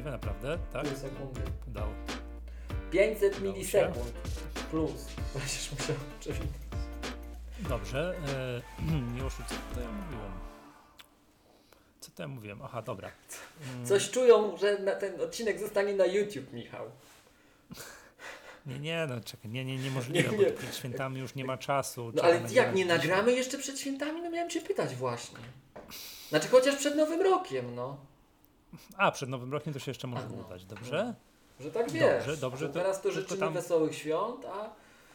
możliwe, naprawdę? Tak? Pół sekundy. Udało. 500 Udało milisekund plus. Będziesz musiał przewidzieć. Dobrze. E, Miłoszu, co to ja mówiłem? Co to ja mówiłem? Aha, dobra. Mm, Coś czują, że ten odcinek zostanie na YouTube, Michał. Nie, nie, no czekaj, nie, nie, niemożliwe, Nie, bo nie. przed świętami już nie ma czasu. No ale jak nie nagramy jeszcze przed świętami, no miałem cię pytać właśnie. Znaczy chociaż przed Nowym Rokiem, no. A, przed Nowym Rokiem to się jeszcze może no. udać, dobrze? Że tak wiesz. Dobrze, dobrze, to- teraz to życzymy tam- wesołych świąt, a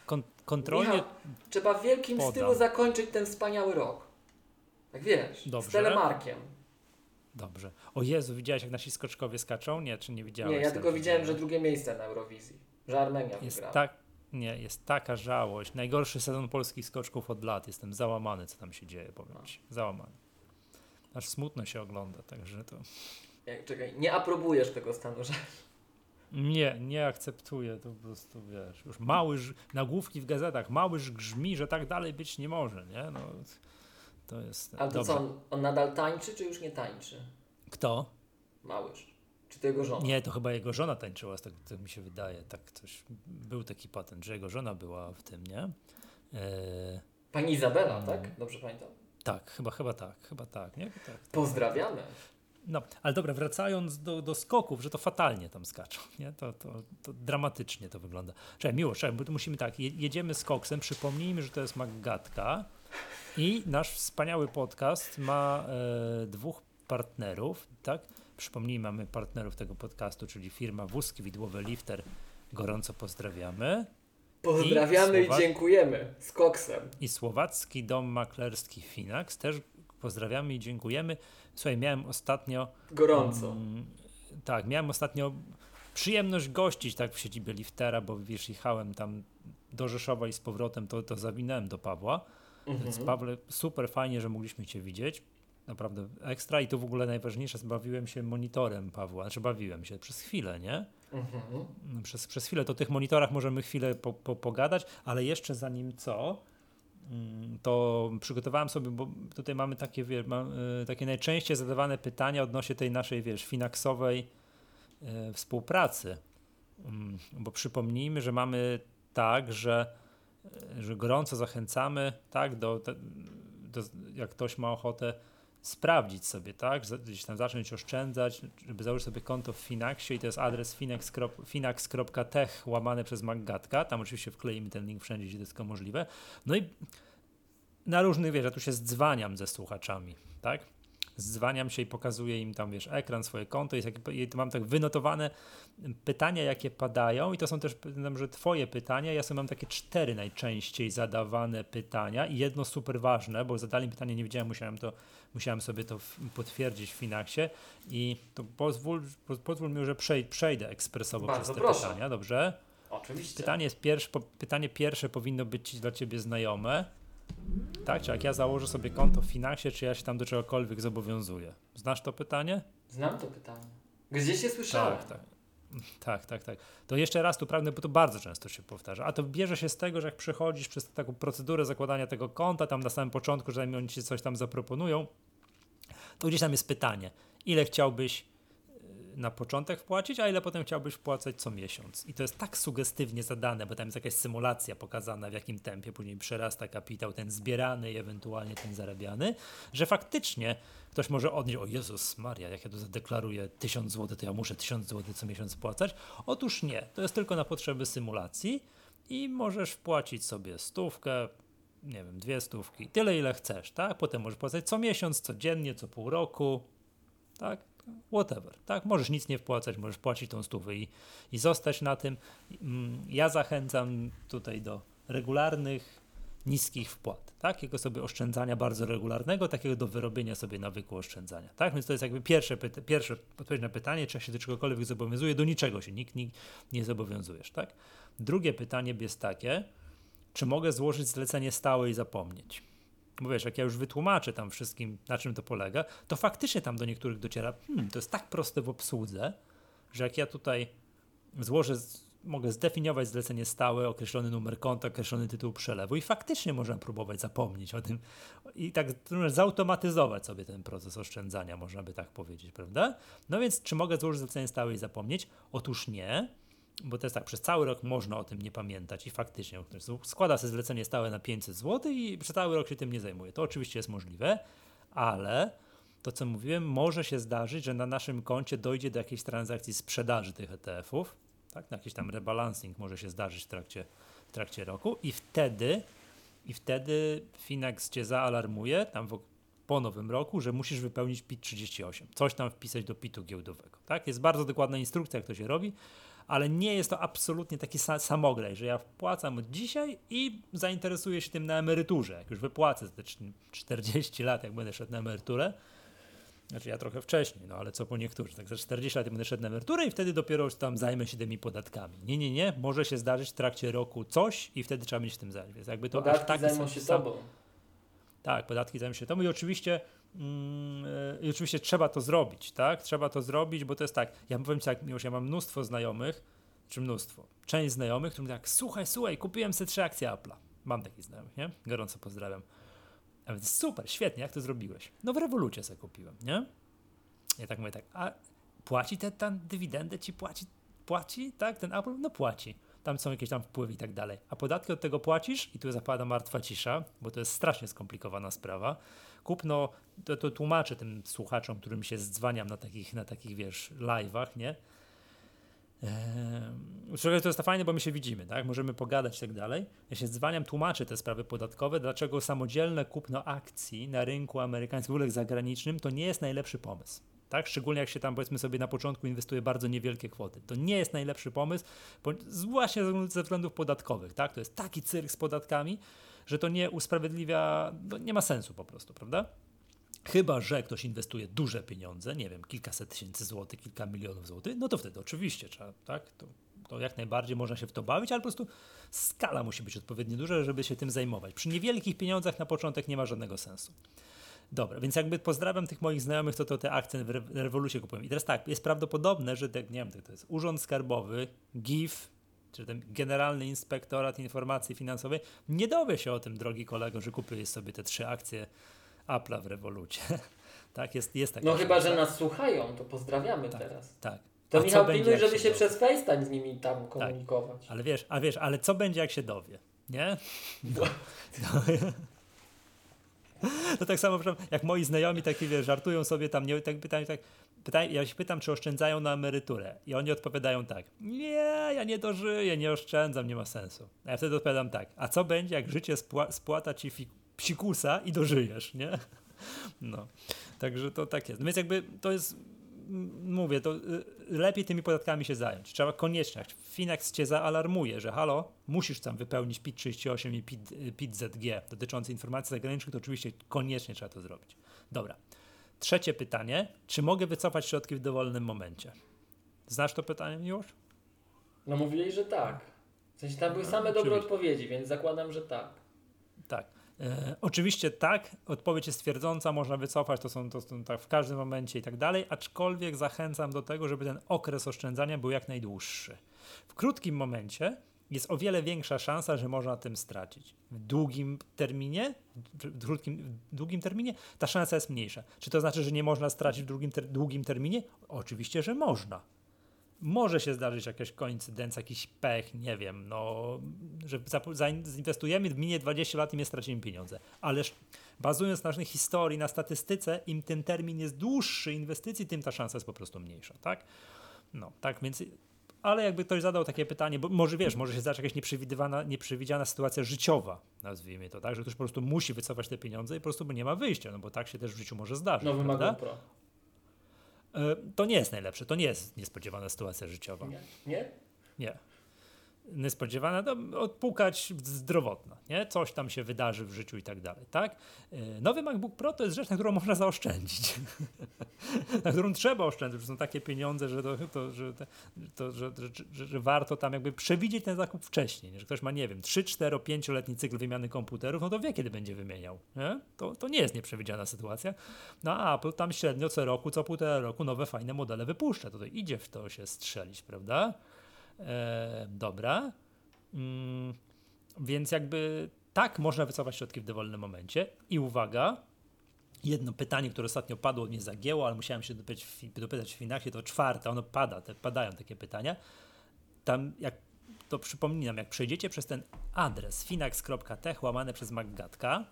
Kon kontrolnie, Michał, trzeba w wielkim podam. stylu zakończyć ten wspaniały rok. Tak wiesz, Dobrze. z telemarkiem. dobrze. O Jezu, widziałeś jak nasi skoczkowie skaczą? Nie, czy nie widziałeś? Nie, ja tylko widziałem, że drugie miejsce na Eurowizji. Że Armenia Jest wygrała. tak, nie, jest taka żałość. Najgorszy sezon polskich skoczków od lat. Jestem załamany, co tam się dzieje, powiem No. ci. Załamany. Aż smutno się ogląda, także to... Jak, czekaj, nie aprobujesz tego stanu rzeczy. Nie, nie akceptuję, to po prostu, wiesz, już małyż, nagłówki w gazetach, małyż grzmi, że tak dalej być nie może, nie? No, to jest... Ale to dobrze. co, on, on nadal tańczy, czy już nie tańczy? Kto? Małyż. Czy to jego żona? Nie, to chyba jego żona tańczyła, tak, mi się wydaje, tak coś, był taki patent, że jego żona była w tym, nie? E, Pani Izabela, Mm. tak? Dobrze pamiętam? tak, chyba, chyba tak, chyba tak, nie? Tak, tak. Pozdrawiamy. No, ale dobra, wracając do, do skoków, że to fatalnie tam skaczą, nie? To, to, to dramatycznie to wygląda. Czekaj, miło, czekaj, bo tu musimy tak, je, jedziemy z koksem, przypomnijmy, że to jest Maggatka i nasz wspaniały podcast ma e, dwóch partnerów, tak? Przypomnijmy, mamy partnerów tego podcastu, czyli firma Wózki Widłowe Lifter, gorąco pozdrawiamy Pozdrawiamy i, Słowa- dziękujemy. Z koksem. i słowacki dom maklerski Finax, też pozdrawiamy i dziękujemy. Słuchaj, miałem ostatnio Gorąco. Mm, tak, miałem ostatnio przyjemność gościć tak w siedzibie liftera, bo wiesz, jechałem tam do Rzeszowa i z powrotem, to, to zawinąłem do Pawła. Mhm. Więc Pawle, super fajnie, że mogliśmy Cię widzieć. Naprawdę ekstra i to w ogóle najważniejsze, bawiłem się monitorem Pawła, znaczy bawiłem się przez chwilę, nie? Mhm. Przez, przez chwilę, to o tych monitorach możemy chwilę po, po, pogadać, ale jeszcze zanim co, to przygotowałem sobie, bo tutaj mamy takie, wie, y, takie najczęściej zadawane pytania odnośnie tej naszej, wiesz, finansowej y, współpracy. Mm, Bo przypomnijmy, że mamy tak, że, y, że gorąco zachęcamy, tak, do, do, jak ktoś ma ochotę sprawdzić sobie, tak, gdzieś tam zacząć oszczędzać, żeby założyć sobie konto w Finaxie i to jest adres finax.tech łamane przez Maggatka, tam oczywiście wkleimy ten link wszędzie, gdzie to jest tylko możliwe. No i na różnych, wiesz, ja tu się zdzwaniam ze słuchaczami, tak? Zdzwaniam się i pokazuję im tam, wiesz, ekran, swoje konto, jest i mam tak wynotowane pytania, jakie padają i to są też, pamiętam, że twoje pytania, ja sobie mam takie cztery najczęściej zadawane pytania i jedno super ważne, bo zadali mi pytanie, nie wiedziałem, musiałem to, musiałem sobie to potwierdzić w Finaxie i to pozwól, po, pozwól mi, że przej, przejdę ekspresowo Bardzo przez te proszę. pytania, dobrze? Oczywiście. Pytanie, jest pierwsze, pytanie pierwsze powinno być dla ciebie znajome. Tak, czy jak ja założę sobie konto w Finaxie, czy ja się tam do czegokolwiek zobowiązuję? Znasz to pytanie? Znam to pytanie. Gdzieś się słyszałem. Tak, tak. Tak, tak, tak. To jeszcze raz tu pragnę, bo to bardzo często się powtarza. A to bierze się z tego, że jak przechodzisz przez taką procedurę zakładania tego konta, tam na samym początku, że oni ci coś tam zaproponują, to gdzieś tam jest pytanie, ile chciałbyś na początek wpłacić, a ile potem chciałbyś wpłacać co miesiąc. I to jest tak sugestywnie zadane, bo tam jest jakaś symulacja pokazana, w jakim tempie później przerasta kapitał, ten zbierany i ewentualnie ten zarabiany, że faktycznie ktoś może odnieść, o Jezus Maria, jak ja tu zadeklaruję 1000 zł, to ja muszę 1000 zł co miesiąc wpłacać. Otóż nie, to jest tylko na potrzeby symulacji i możesz wpłacić sobie stówkę, nie wiem, dwie stówki, tyle ile chcesz, tak? Potem możesz płacać co miesiąc, codziennie, co pół roku, tak? Whatever, tak? Możesz nic nie wpłacać, możesz płacić tą stówę i, i zostać na tym. Mm, Ja zachęcam tutaj do regularnych, niskich wpłat, takiego sobie oszczędzania bardzo regularnego, takiego do wyrobienia sobie nawyku oszczędzania, tak? Więc to jest jakby pierwsze, pyta- pierwsze odpowiedź na pytanie, czy ja się do czegokolwiek zobowiązuję, do niczego się nikt, nikt nie zobowiązujesz, tak? Drugie pytanie jest takie, czy mogę złożyć zlecenie stałe i zapomnieć? Bo wiesz, jak ja już wytłumaczę tam wszystkim, na czym to polega, to faktycznie tam do niektórych dociera, hmm, to jest tak proste w obsłudze, że jak ja tutaj złożę mogę zdefiniować zlecenie stałe, określony numer konta, określony tytuł przelewu i faktycznie można próbować zapomnieć o tym i tak zautomatyzować sobie ten proces oszczędzania, można by tak powiedzieć, prawda? No więc czy mogę złożyć zlecenie stałe i zapomnieć? Otóż nie, bo to jest tak, przez cały rok można o tym nie pamiętać i faktycznie składa się zlecenie stałe na 500 zł i przez cały rok się tym nie zajmuje. To oczywiście jest możliwe, ale to co mówiłem, może się zdarzyć, że na naszym koncie dojdzie do jakiejś transakcji sprzedaży tych ETF-ów, tak? Jakiś tam rebalancing może się zdarzyć w trakcie, w trakcie roku i wtedy i wtedy Finax cię zaalarmuje tam w, po nowym roku, że musisz wypełnić PIT 38, coś tam wpisać do PIT-u giełdowego. Tak? Jest bardzo dokładna instrukcja, jak to się robi, ale nie jest to absolutnie taki sa samograj, że ja wpłacam od dzisiaj i zainteresuję się tym na emeryturze. Jak już wypłacę te 40 lat, jak będę szedł na emeryturę, znaczy ja trochę wcześniej, no ale co po niektórych, tak za 40 lat będę szedł na emeryturę i wtedy dopiero już tam zajmę się tymi podatkami. Nie, nie, nie, może się zdarzyć w trakcie roku coś i wtedy trzeba mieć w tym zająć. Więc jakby to Podatki aż tak zajmą się sam... tobą. Tak, podatki zajmą się tobą i oczywiście i oczywiście trzeba to zrobić, tak? Trzeba to zrobić, bo to jest tak, ja powiem ci, jak już ja mam mnóstwo znajomych, czy mnóstwo, część znajomych, którzy tak, słuchaj, słuchaj, kupiłem sobie trzy akcje Apple'a. Mam takich znajomych, nie? Gorąco pozdrawiam. A więc super, świetnie, jak to zrobiłeś? No w rewolucie sobie kupiłem, nie? Ja tak mówię tak, a płaci te tam dywidendę ci płaci, płaci, tak, ten Apple? No płaci. Tam są jakieś tam wpływy i tak dalej. A podatki od tego płacisz i tu zapada martwa cisza, bo to jest strasznie skomplikowana sprawa. Kupno, to, to tłumaczę tym słuchaczom, którym się zdzwaniam na takich, na takich wiesz, live'ach, nie? Eee, to jest fajne, bo my się widzimy, tak? Możemy pogadać i tak dalej. Ja się dzwaniam, tłumaczę te sprawy podatkowe, dlaczego samodzielne kupno akcji na rynku amerykańskim, w ogóle zagranicznym, to nie jest najlepszy pomysł. Tak? Szczególnie jak się tam powiedzmy sobie na początku inwestuje bardzo niewielkie kwoty. To nie jest najlepszy pomysł, bo właśnie ze względów podatkowych. Tak? To jest taki cyrk z podatkami, że to nie usprawiedliwia, no nie ma sensu po prostu, prawda? Chyba, że ktoś inwestuje duże pieniądze, nie wiem, kilkaset tysięcy złotych, kilka milionów złotych, no to wtedy oczywiście trzeba, tak? To, to jak najbardziej można się w to bawić, ale po prostu skala musi być odpowiednio duża, żeby się tym zajmować. Przy niewielkich pieniądzach na początek nie ma żadnego sensu. Dobra, więc jakby pozdrawiam tych moich znajomych, to, to te akcje w rewolucie kupują. I teraz tak, jest prawdopodobne, że te, nie wiem, to jest Urząd Skarbowy, GIF, czy ten Generalny Inspektorat Informacji Finansowej, nie dowie się o tym, drogi kolego, że kupujesz sobie te trzy akcje Apple'a w rewolucie. tak, jest, jest taka No chyba, że nas słuchają, to pozdrawiamy tak, teraz. Tak. To a Michał pilnuj, żeby się, przez FaceTime z nimi tam tak. komunikować. Tak. Ale wiesz, a wiesz, ale co będzie jak się dowie? Nie? No. no. To tak samo, jak moi znajomi taki, wiesz, żartują sobie tam, nie, tak pytają, tak, pytają, ja się pytam, czy oszczędzają na emeryturę i oni odpowiadają tak, nie, ja nie dożyję, nie oszczędzam, nie ma sensu. A ja wtedy odpowiadam tak, a co będzie, jak życie spła spłata ci psikusa i dożyjesz, nie? No, także to tak jest. No więc jakby to jest, mówię, to y, lepiej tymi podatkami się zająć. Trzeba koniecznie, Finax cię zaalarmuje, że halo, musisz tam wypełnić PIT 38 i PIT, PIT ZG dotyczące informacji zagranicznych, to oczywiście koniecznie trzeba to zrobić. Dobra. Trzecie pytanie. Czy mogę wycofać środki w dowolnym momencie? Znasz to pytanie już? No mówili, że tak. W sensie tam były same dobre odpowiedzi, więc zakładam, że tak. Tak. E, oczywiście tak, odpowiedź jest twierdząca, można wycofać, to są, to są tak w każdym momencie i tak dalej, aczkolwiek zachęcam do tego, żeby ten okres oszczędzania był jak najdłuższy. W krótkim momencie jest o wiele większa szansa, że można tym stracić. W długim terminie, w krótkim, w długim terminie ta szansa jest mniejsza. Czy to znaczy, że nie można stracić w długim, ter, długim terminie? Oczywiście, że można może się zdarzyć jakaś koincydencja, jakiś pech, nie wiem, no, że zainwestujemy, minie 20 lat i my stracimy pieniądze. Ależ bazując na naszej historii, na statystyce, im ten termin jest dłuższy inwestycji, tym ta szansa jest po prostu mniejsza, tak? No, tak więc, ale jakby ktoś zadał takie pytanie, bo może wiesz, może się zdarzyć jakaś nieprzewidywana, nieprzewidziana sytuacja życiowa, nazwijmy to, tak, że ktoś po prostu musi wycofać te pieniądze i po prostu nie ma wyjścia, no bo tak się też w życiu może zdarzyć, Nowy prawda? E, to nie jest najlepsze, to nie jest niespodziewana sytuacja życiowa. Nie? Nie. nie niespodziewana, to odpukać zdrowotna, nie? Coś tam się wydarzy w życiu i tak dalej, tak? E, nowy MacBook Pro to jest rzecz, na którą można zaoszczędzić, na którą trzeba oszczędzić, że są takie pieniądze, że, to, to, że, to, że, że, że, warto tam jakby przewidzieć ten zakup wcześniej, nie? że ktoś ma, nie wiem, 3, 4, 5-letni cykl wymiany komputerów, no to wie, kiedy będzie wymieniał, nie? To, to nie jest nieprzewidziana sytuacja. No a Apple tam średnio co roku, co półtora roku nowe fajne modele wypuszcza, tutaj idzie w to się strzelić, prawda? E, dobra. Mm, więc jakby tak można wycofać środki w dowolnym momencie. I uwaga, jedno pytanie, które ostatnio padło, mnie zagięło, ale musiałem się dopytać, dopytać w Finaxie, to czwarte, ono pada, te, padają takie pytania. Tam, jak to przypominam, jak przejdziecie przez ten adres finax.tech łamane przez Maggatka,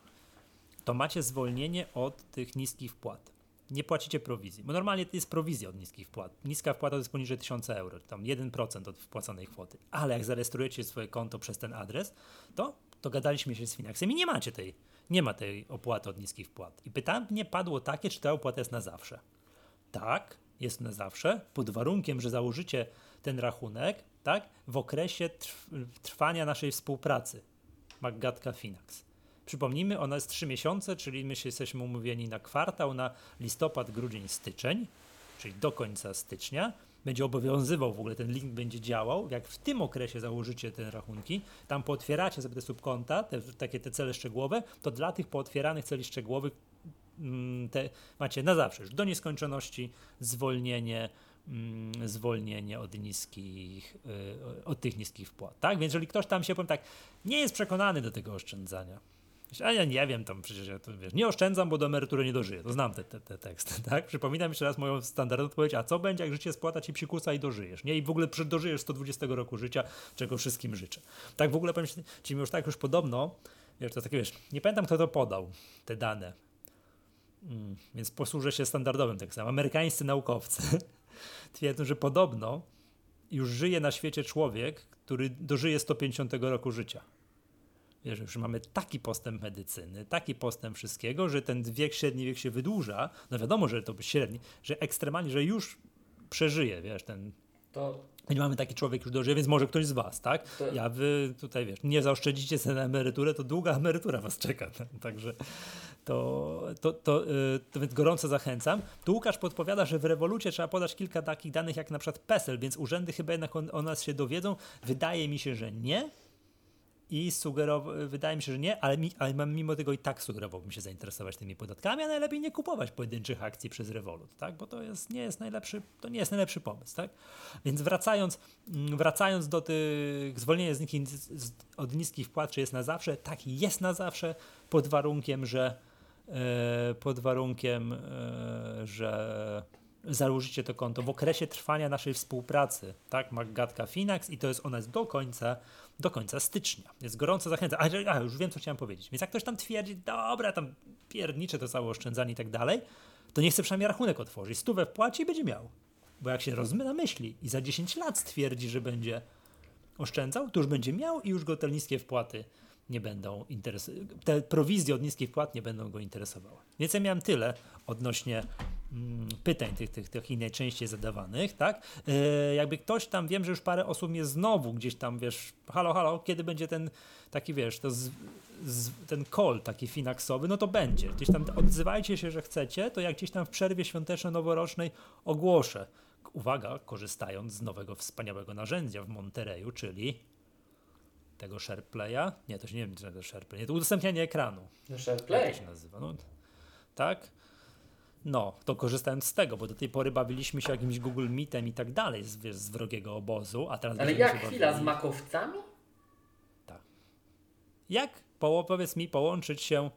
to macie zwolnienie od tych niskich wpłat. Nie płacicie prowizji, bo normalnie to jest prowizja od niskich wpłat. Niska wpłata to jest poniżej 1000 euro, tam 1% od wpłaconej kwoty. Ale jak zarejestrujecie swoje konto przez ten adres, to, to gadaliśmy się z Finaxem i nie macie tej, nie ma tej opłaty od niskich wpłat. I pytanie padło takie, czy ta opłata jest na zawsze. Tak, jest na zawsze, pod warunkiem, że założycie ten rachunek tak, w okresie trwania naszej współpracy. Maggatka Finax. Przypomnijmy, ona jest 3 miesiące, czyli my się jesteśmy umówieni na kwartał, na listopad, grudzień, styczeń, czyli do końca stycznia. Będzie obowiązywał w ogóle, ten link będzie działał. Jak w tym okresie założycie te rachunki, tam pootwieracie sobie te subkonta, te, takie te cele szczegółowe, to dla tych pootwieranych celi szczegółowych mm, te macie na zawsze, już do nieskończoności zwolnienie, mm, zwolnienie od niskich, y, od tych niskich wpłat. Tak? Więc jeżeli ktoś tam się, powiem tak, nie jest przekonany do tego oszczędzania, a ja nie wiem, tam przecież ja to, wiesz, nie oszczędzam, bo do emerytury nie dożyję. To znam te, te, te teksty, tak? Przypominam jeszcze raz moją standardową odpowiedź, a co będzie, jak życie spłata ci psikusa i dożyjesz, nie? I w ogóle dożyjesz 120 roku życia, czego wszystkim życzę. Tak w ogóle powiem ci już tak już podobno, wiesz, to takie, wiesz, nie pamiętam kto to podał, te dane, mm, więc posłużę się standardowym tekstem. Amerykańscy naukowcy twierdzą, że podobno już żyje na świecie człowiek, który dożyje 150 roku życia. Wiesz, już mamy taki postęp medycyny, taki postęp wszystkiego, że ten wiek, średni wiek się wydłuża. No wiadomo, że to średni, że ekstremalnie, że już przeżyje, wiesz, ten. To nie mamy taki człowiek już dożyje, więc może ktoś z was, tak? To... Ja wy tutaj, wiesz, nie zaoszczędzicie sobie na emeryturę, to długa emerytura was czeka. Także to, to, to, yy, to więc gorąco zachęcam. Tu Łukasz podpowiada, że w rewolucie trzeba podać kilka takich danych jak na przykład PESEL, więc urzędy chyba jednak o, o nas się dowiedzą. Wydaje mi się, że nie, i sugerował, wydaje mi się, że nie, ale, mi, ale mimo tego i tak sugerowałbym się zainteresować tymi podatkami, a najlepiej nie kupować pojedynczych akcji przez Revolut, tak? bo to jest, nie jest najlepszy, to nie jest najlepszy pomysł. Tak? Więc wracając, mm, wracając do tych zwolnienia z nich, od niskich wpłat, czy jest na zawsze, tak jest na zawsze, pod warunkiem, że e, pod warunkiem, e, że założycie to konto w okresie trwania naszej współpracy, tak, Maggatka Finax i to jest ona jest do końca do końca stycznia. Więc gorąco zachęcam. A, a, już wiem, co chciałem powiedzieć. Więc jak ktoś tam twierdzi, dobra, tam piernicze to całe oszczędzanie i tak dalej, to nie chce przynajmniej rachunek otworzyć. Stówę wpłaci i będzie miał. Bo jak się rozmyna myśli i za 10 lat stwierdzi, że będzie oszczędzał, to już będzie miał i już go te niskie wpłaty nie będą interesowały. Te prowizje od niskich wpłat nie będą go interesowały. Więc ja miałem tyle odnośnie mm, pytań tych, tych, tych najczęściej zadawanych, tak? Yy, jakby ktoś tam, wiem, że już parę osób mnie znowu gdzieś tam, wiesz, halo, halo, kiedy będzie ten taki, wiesz, to z, z, ten call taki finansowy, no to będzie. Gdzieś tam odzywajcie się, że chcecie, to jak gdzieś tam w przerwie świąteczno-noworocznej ogłoszę. Uwaga, korzystając z nowego wspaniałego narzędzia w Monterey, czyli tego SharePlaya. Nie, to się nie wiem, czego SharePlay. Nie, to udostępnianie ekranu. No SharePlay. Jak to się nazywa? No, tak? No, to korzystając z tego, bo do tej pory bawiliśmy się jakimś Google Meetem i tak dalej z, wiesz, z wrogiego obozu, a teraz... Ale jak chwila, bawili... z makowcami? Tak. Jak, po, powiedz mi, połączyć się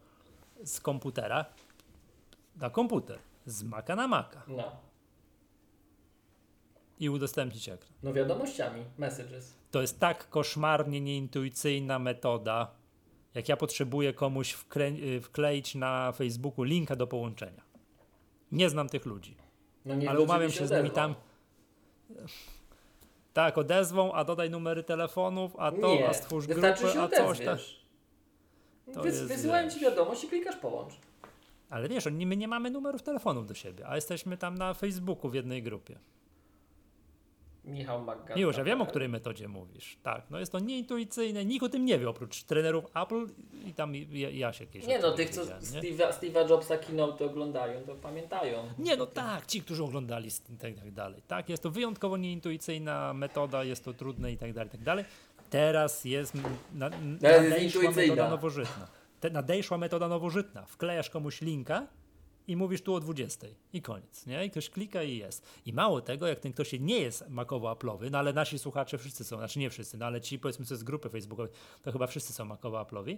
z komputera na komputer, z Maca na Maca? No. I udostępnić ekran. No wiadomościami, messages. To jest tak koszmarnie nieintuicyjna metoda, jak ja potrzebuję komuś y, wkleić na Facebooku linka do połączenia. Nie znam tych ludzi. No ale umawiam się, z nimi tam. Tak, odezwą, a dodaj numery telefonów, a to, nie, a stwórz grupę, a coś tam. Wys, wysyłają ci wiadomość i klikasz połącz. Ale wiesz, my nie mamy numerów telefonów do siebie, a jesteśmy tam na Facebooku w jednej grupie. Michał Magga. Miłosz, ja wiem, o której metodzie mówisz. Tak, no jest to nieintuicyjne, nikt o tym nie wie, oprócz trenerów Apple i tam ja, się kiedyś Nie no, tych, co Steve'a, Steve'a Jobsa keynote oglądają, to pamiętają. Nie no tak, ci, którzy oglądali i tak, dalej. Tak, jest to wyjątkowo nieintuicyjna metoda, jest to trudne i tak dalej, i tak dalej. Teraz jest na, nadejszła metoda nowożytna. Te, nadejszła metoda nowożytna. Wklejasz komuś linka i mówisz tu o 20 i koniec, nie? I ktoś klika i jest. I mało tego, jak ten ktoś nie jest makowo-aplowy, no ale nasi słuchacze wszyscy są, znaczy nie wszyscy, no ale ci powiedzmy co z grupy facebookowej, to chyba wszyscy są makowo-aplowi.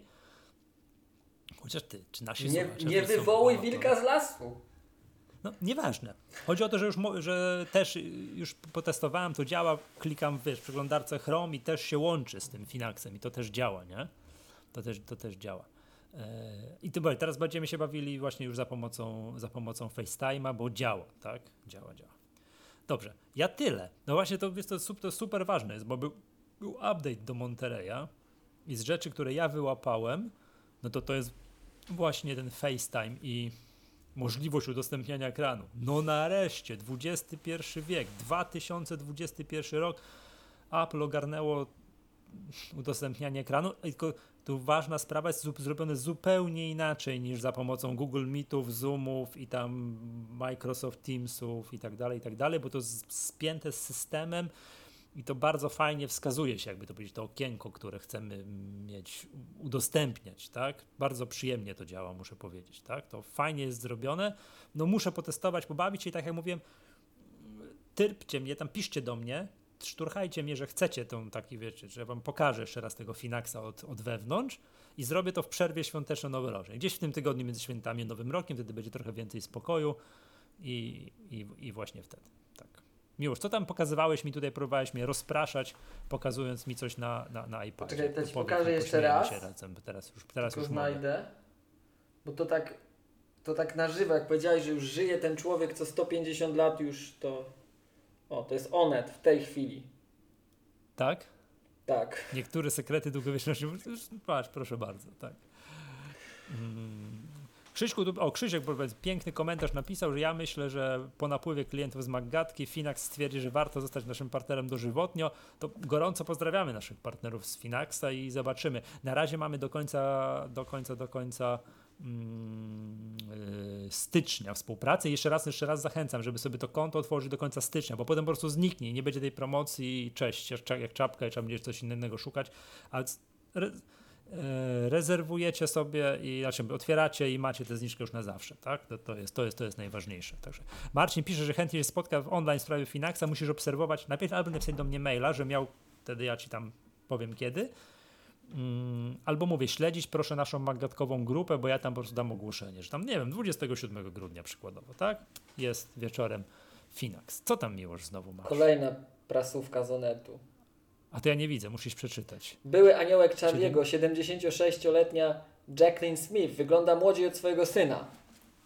Chociaż ty, czy nasi Nie, słuchacze... nie wywołuj wilka z lasu. No, nieważne. Chodzi o to, że już, że też y, już potestowałem, to działa, klikam wiesz, w przeglądarce Chrome i też się łączy z tym Finaxem i to też działa, nie? To też, to też działa. E, I to, teraz będziemy się bawili właśnie już za pomocą, za pomocą FaceTime'a, bo działa, tak? Działa, działa. Dobrze, ja tyle. No właśnie to, wiesz, to, su- to super ważne jest, bo był, był update do Monterey'a i z rzeczy, które ja wyłapałem, no to to jest właśnie ten FaceTime i możliwość udostępniania ekranu. No nareszcie, XXI wiek, 2021 rok, Apple ogarnęło udostępnianie ekranu, tylko tu ważna sprawa jest zrobione zupełnie inaczej niż za pomocą Google Meetów, Zoomów i tam Microsoft Teamsów i tak dalej, i tak dalej, bo to z- spięte z systemem i to bardzo fajnie wskazuje się, jakby to powiedzieć, to okienko, które chcemy mieć, udostępniać, tak? Bardzo przyjemnie to działa, muszę powiedzieć, tak? To fajnie jest zrobione. No muszę potestować, pobawić się i tak jak mówiłem, tyrpcie mnie, tam piszcie do mnie, szturchajcie mnie, że chcecie tą taki, wiecie, że wam pokażę jeszcze raz tego Finaxa od, od wewnątrz i zrobię to w przerwie świąteczno-noworocznej. Gdzieś w tym tygodniu między świętami a Nowym Rokiem, wtedy będzie trochę więcej spokoju i, i, i właśnie wtedy, tak. Miłosz, co tam pokazywałeś mi tutaj, próbowałeś mnie rozpraszać, pokazując mi coś na, na, na iPadzie. Poczekaj, to ci pokażę jeszcze raz. Razem, bo teraz już, teraz już mogę. znajdę. Bo to tak, to tak na żywo, jak powiedziałeś, że już żyje ten człowiek, co 150 lat już to... O, to jest Onet w tej chwili. Tak? Tak. Niektóre sekrety długowieczności. Patrz, proszę bardzo, tak. Mm. Krzyśku, o Krzysiek piękny komentarz napisał, że ja myślę, że po napływie klientów z Maggatki Finax stwierdzi, że warto zostać naszym partnerem dożywotnio. To gorąco pozdrawiamy naszych partnerów z Finaxa i zobaczymy. Na razie mamy do końca, do końca, do końca stycznia współpracy. Jeszcze raz, jeszcze raz zachęcam, żeby sobie to konto otworzyć do końca stycznia, bo potem po prostu zniknie nie będzie tej promocji i cześć, jak czap- jak czapka i trzeba będzie coś innego szukać. A c- re, e, rezerwujecie sobie i znaczy otwieracie i macie tę zniżkę już na zawsze, tak? To, to, jest, to, jest, to jest najważniejsze. Także Marcin pisze, że chętnie się spotka w online sprawie Finaxa, musisz obserwować, najpierw albo napisać do mnie maila, że miał, wtedy ja ci tam powiem kiedy, Mm, albo mówię, śledzić proszę naszą magatkową grupę, bo ja tam po prostu dam ogłoszenie, że tam, nie wiem, 27 grudnia przykładowo, tak? Jest wieczorem Finax. Co tam miłość znowu masz? Kolejna prasówka z Onetu. A to ja nie widzę, musisz przeczytać. Były aniołek Charlie'ego, 76-letnia Jacqueline Smith, wygląda młodziej od swojego syna.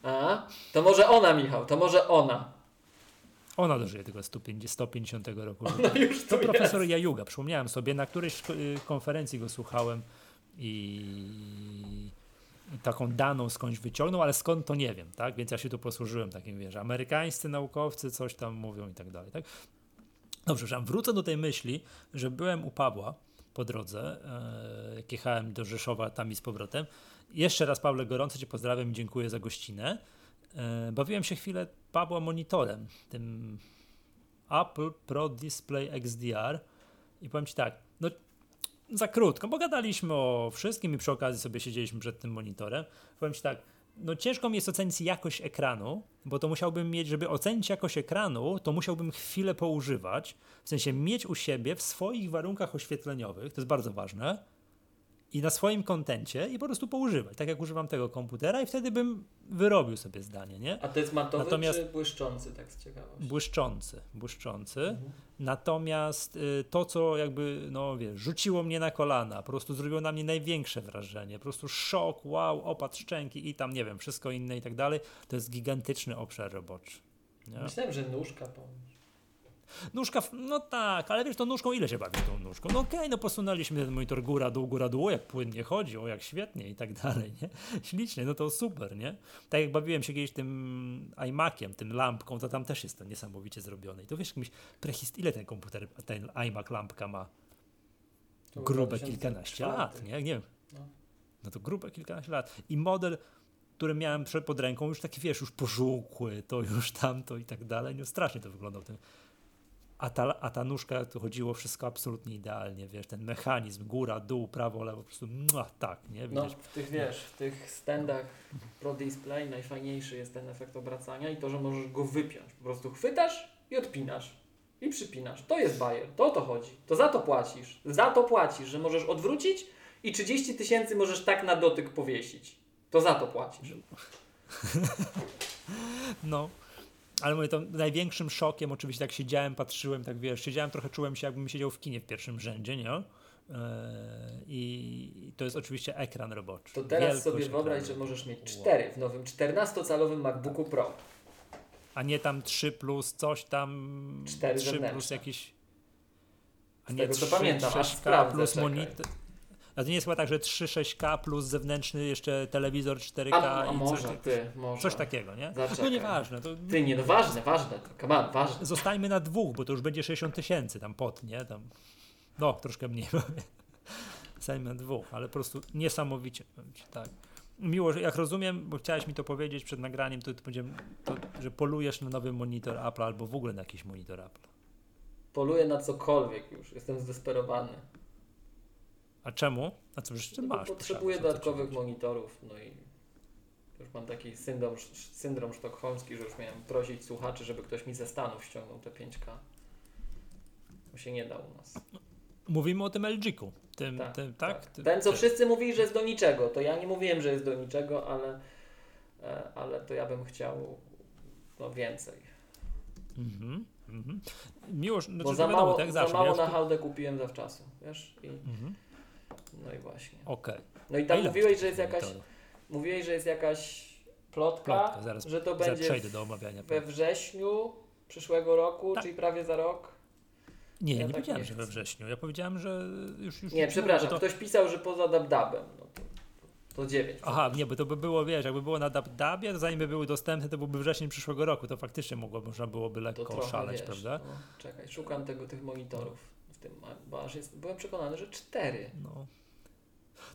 A? To może ona, Michał, to może ona. Ona dożyje tego 150, 150 roku. No już To profesor jest. Jajuga, przypomniałem sobie, na którejś y, konferencji go słuchałem i, taką daną skądś wyciągnął, ale skąd to nie wiem, tak? Więc ja się tu posłużyłem takim, wiesz, amerykańscy naukowcy coś tam mówią i tak dalej, tak? Dobrze, wrócę do tej myśli, że byłem u Pawła po drodze, e, jak jechałem do Rzeszowa tam i z powrotem. Jeszcze raz Pawle gorąco Cię pozdrawiam i dziękuję za gościnę. E, bawiłem się chwilę Pawła monitorem, tym Apple Pro Display XDR i powiem Ci tak, no za krótko, bo gadaliśmy o wszystkim i przy okazji sobie siedzieliśmy przed tym monitorem. Powiem Ci tak, no ciężko mi jest ocenić jakość ekranu, bo to musiałbym mieć, żeby ocenić jakość ekranu, to musiałbym chwilę poużywać, w sensie mieć u siebie w swoich warunkach oświetleniowych, to jest bardzo ważne, i na swoim kontencie i po prostu poużywać, tak jak używam tego komputera i wtedy bym wyrobił sobie zdanie, nie? A to jest matowy Natomiast- czy błyszczący, tak z ciekawości? Błyszczący, błyszczący. Mhm. Natomiast y, to, co jakby, no wiesz, rzuciło mnie na kolana, po prostu zrobiło na mnie największe wrażenie, po prostu szok, wow, opad szczęki i tam, nie wiem, wszystko inne i tak dalej, to jest gigantyczny obszar roboczy. Nie? Myślałem, że nóżka pomóż. Nóżka, w- no tak, ale wiesz, to nóżką ile się bawi tą nóżką? No okej, no posunęliśmy ten monitor góra, dół, góra, dół, o, jak płynnie chodzi, o jak świetnie i tak dalej, nie? Ślicznie, no to super, nie? Tak jak bawiłem się kiedyś tym iMaciem, tym lampką, to tam też jest to niesamowicie zrobione. I to wiesz, jakimś prehist... ile ten komputer, ten iMac lampka ma? Grube 2004. kilkanaście lat, nie? Nie wiem. No. No to grube kilkanaście lat. I model, który miałem pod ręką, już taki wiesz, już pożółkły, to już tamto i tak dalej. No strasznie to wyglądał ten a ta, a ta nóżka, to chodziło wszystko absolutnie idealnie, wiesz, ten mechanizm, góra, dół, prawo, lewo, po prostu mua, tak, nie? No, w tych, wiesz, w tych standach Pro Display najfajniejszy jest ten efekt obracania i to, że możesz go wypiąć. Po prostu chwytasz i odpinasz. I przypinasz. To jest bajer. To o to chodzi. To za to płacisz. Za to płacisz, że możesz odwrócić i 30 tysięcy możesz tak na dotyk powiesić. To za to płacisz. No, ale mówię, to największym szokiem, oczywiście, jak siedziałem, patrzyłem, tak wiesz, siedziałem, trochę czułem się, jakbym siedział w kinie w pierwszym rzędzie, nie? Eee, I to jest oczywiście ekran roboczy. To teraz Wielkość sobie wyobraź, że możesz mieć 4 w nowym 14-calowym MacBooku Pro. A nie tam 3 plus coś tam. 4 3 plus jakieś. A nie tego 3, co pamiętam, 6K aż sprawdzę, plus monitor. A to nie jest chyba tak, że 3-6K plus zewnętrzny jeszcze telewizor 4K a, a i może, coś, ty, może. coś takiego, nie? Zaczekaj. No nieważne. To... Ty, nie, no ważne, ważne. Come on, ważne. Zostańmy na dwóch, bo to już będzie 60 tysięcy tam pot, nie? Tam, no, troszkę mniej. Zostańmy na dwóch, ale po prostu niesamowicie, tak. Miło, że jak rozumiem, bo chciałeś mi to powiedzieć przed nagraniem, to, to, będzie, to że polujesz na nowy monitor Apple albo w ogóle na jakiś monitor Apple. Poluję na cokolwiek już, jestem zdesperowany. A czemu? A co jeszcze no, masz? Potrzebuję dodatkowych monitorów, no i już mam taki syndrom, syndrom sztokholmski, że już miałem prosić słuchaczy, żeby ktoś mi ze Stanów ściągnął te 5K. To się nie da u nas. Mówimy o tym LG-ku. Tym, tak, tym, tak? tak. Ten, co wszyscy mówili, że jest do niczego. To ja nie mówiłem, że jest do niczego, ale, e, ale to ja bym chciał no, więcej. Mhm. Mhm. Miło, znaczy, Bo za mało, tak za mało na hałdę kupiłem zawczasu, wiesz? I, mhm. No i właśnie. Okej. Okay. No i tam mówiłeś, że jest jakaś mówiłeś, że jest jakaś plotka, plotka. Zaraz, że to będzie przejdę do omawiania. we wrześniu przyszłego roku, tak. czyli prawie za rok. Nie, ja nie tak powiedziałem, nie że we wrześniu. Ja powiedziałem, że już. już nie, przepraszam, to... ktoś pisał, że poza Dabdabem. No to, to 9. Aha, nie, bo to by było, wiesz, jakby było na Dabdabie, to zanim by były dostępne, to byłby wrzesień przyszłego roku. To faktycznie mogło, można byłoby lekko trochę, szaleć, wiesz, prawda? No, czekaj, szukam tego, tych monitorów. Tym, bo aż jest, byłem przekonany, że cztery. No.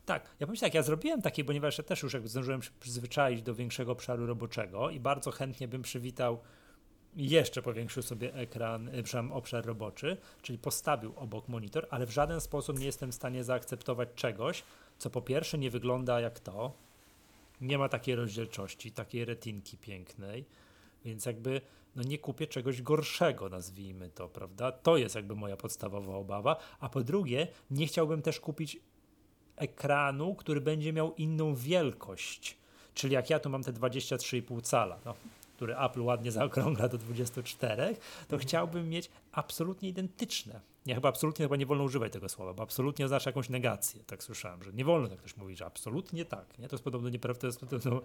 Tak, ja powiem tak, ja zrobiłem takie, ponieważ ja też już jakby zdążyłem się przyzwyczaić do większego obszaru roboczego i bardzo chętnie bym przywitał jeszcze powiększył sobie ekran, przepraszam, obszar roboczy, czyli postawił obok monitor, ale w żaden sposób nie jestem w stanie zaakceptować czegoś, co po pierwsze nie wygląda jak to, nie ma takiej rozdzielczości, takiej retinki pięknej, więc jakby no nie kupię czegoś gorszego, nazwijmy to, prawda? To jest jakby moja podstawowa obawa, a po drugie nie chciałbym też kupić ekranu, który będzie miał inną wielkość, czyli jak ja tu mam te 23,5 cala, no, który Apple ładnie zaokrągla do 24, to mhm. chciałbym mieć absolutnie identyczne. Nie, chyba absolutnie chyba nie wolno używać tego słowa, bo absolutnie oznacza jakąś negację. Tak słyszałem, że nie wolno tak ktoś mówić, że absolutnie tak. Nie? To jest podobno nieprawda, to jest podobno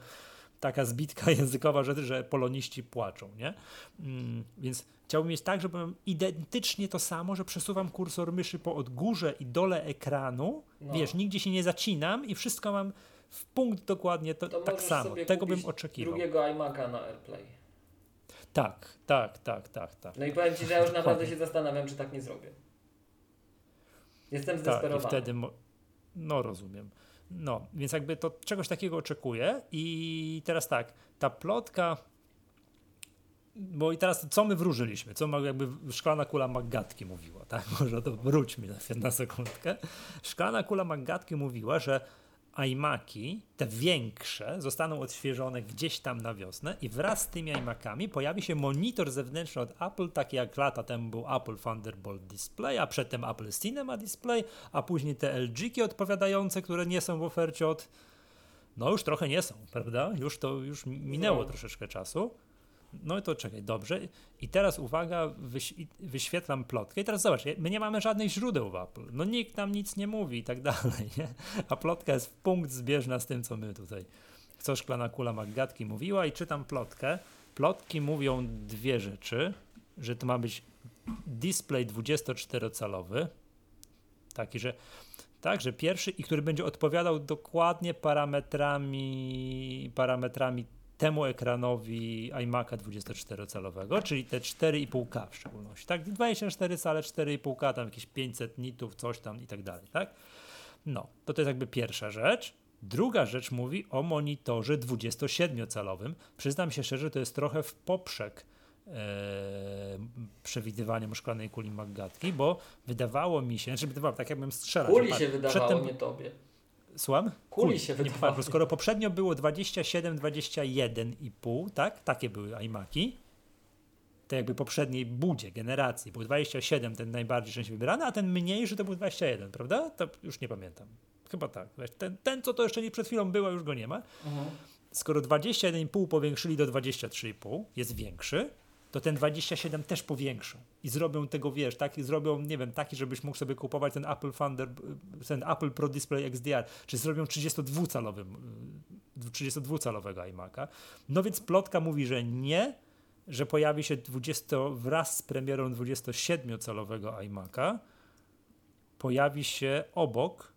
taka zbitka językowa, że, że poloniści płaczą. Nie? Mm, więc chciałbym mieć tak, żeby identycznie to samo, że przesuwam kursor myszy po odgórze i dole ekranu. No. Wiesz, nigdzie się nie zacinam i wszystko mam w punkt dokładnie to, to tak samo. Tego bym oczekiwał. drugiego iMac'a na AirPlay. Tak, tak, tak, tak, tak. No i powiem Ci, że ja już naprawdę się zastanawiam, czy tak nie zrobię. Jestem zdesperowany. Tak, i wtedy, no rozumiem. No, więc jakby to czegoś takiego oczekuję i teraz tak, ta plotka bo i teraz co my wróżyliśmy? Co jakby szklana kula Maggatki mówiła, tak? Może to wróćmy na, na sekundkę. Szklana kula Maggatki mówiła, że iMaki, te większe, zostaną odświeżone gdzieś tam na wiosnę i wraz z tymi iMacami pojawi się monitor zewnętrzny od Apple, taki jak lata temu był Apple Thunderbolt Display, a przedtem Apple Cinema Display, a później te LG-ki odpowiadające, które nie są w ofercie od no już trochę nie są, prawda? Już to już minęło no. troszeczkę czasu. No to czekaj, dobrze. I teraz uwaga, wyś wyświetlam plotkę. I teraz zobacz, my nie mamy żadnych źródeł w Apple. No nikt nam nic nie mówi i tak dalej, nie? A plotka jest w punkt zbieżna z tym, co my tutaj, co szklana kula Maggatki mówiła i czytam plotkę. Plotki mówią dwie rzeczy, że to ma być display 24-calowy, taki, że tak, że pierwszy i który będzie odpowiadał dokładnie parametrami, parametrami temu ekranowi iMac'a 24-calowego, czyli te 4,5K w szczególności, tak? 24 cale, 4,5K, tam jakieś 500 nitów, coś tam i tak dalej, tak? No, to to jest jakby pierwsza rzecz. Druga rzecz mówi o monitorze 27-calowym. Przyznam się szczerze, to jest trochę w poprzek e, przewidywaniem szklanej kuli Maggatki, bo wydawało mi się, znaczy wydawało, tak jakbym strzelał. Kuli się wydawało, przedtem- nie tobie. Słucham? Kuli się wydawało. Skoro poprzednio było 27, 21,5, tak? Takie były iMaki. To jakby poprzedniej budzie, generacji. Był 27 ten najbardziej częściej wybierany, a ten mniejszy to był 21, prawda? To już nie pamiętam. Chyba tak. Ten, ten co to jeszcze nie przed chwilą było, już go nie ma. Mhm. Skoro 21,5 powiększyli do 23,5, jest większy, to ten 27 też powiększą. I zrobią tego, wiesz, taki, zrobią, nie wiem, taki, żebyś mógł sobie kupować ten Apple Thunder, ten Apple Pro Display XDR, czy zrobią 32-calowy, 32-calowego iMac'a. No więc plotka mówi, że nie, że pojawi się 20, wraz z premierą 27-calowego iMac'a, pojawi się obok,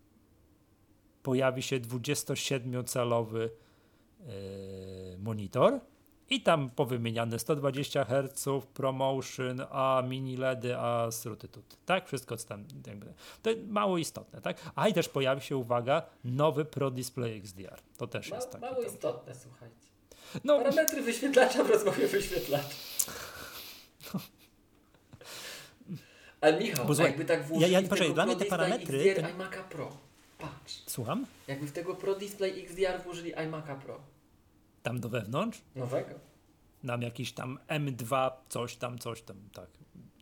pojawi się 27-calowy yy, monitor i tam powymieniane 120 Hz, promotion, a mini LEDy, a srutytut. Tak, wszystko co tam jakby. To mało istotne, tak? A i też pojawi się, uwaga, nowy Pro Display XDR. To też Ma, jest taki. mało tam- istotne, słuchajcie. No, Parametry wyświetlacza w rozmowie wyświetlacza. Ale Michał, Bo słuchaj, jakby tak ja- włożyli ja- tego dla mnie te parametry XDR to- iMac'a Pro. Patrz, słucham? jakby w tego Pro Display XDR włożyli iMac'a Pro. Tam do wewnątrz? Nowego. nam jakiś tam M2, coś tam, coś tam, tak.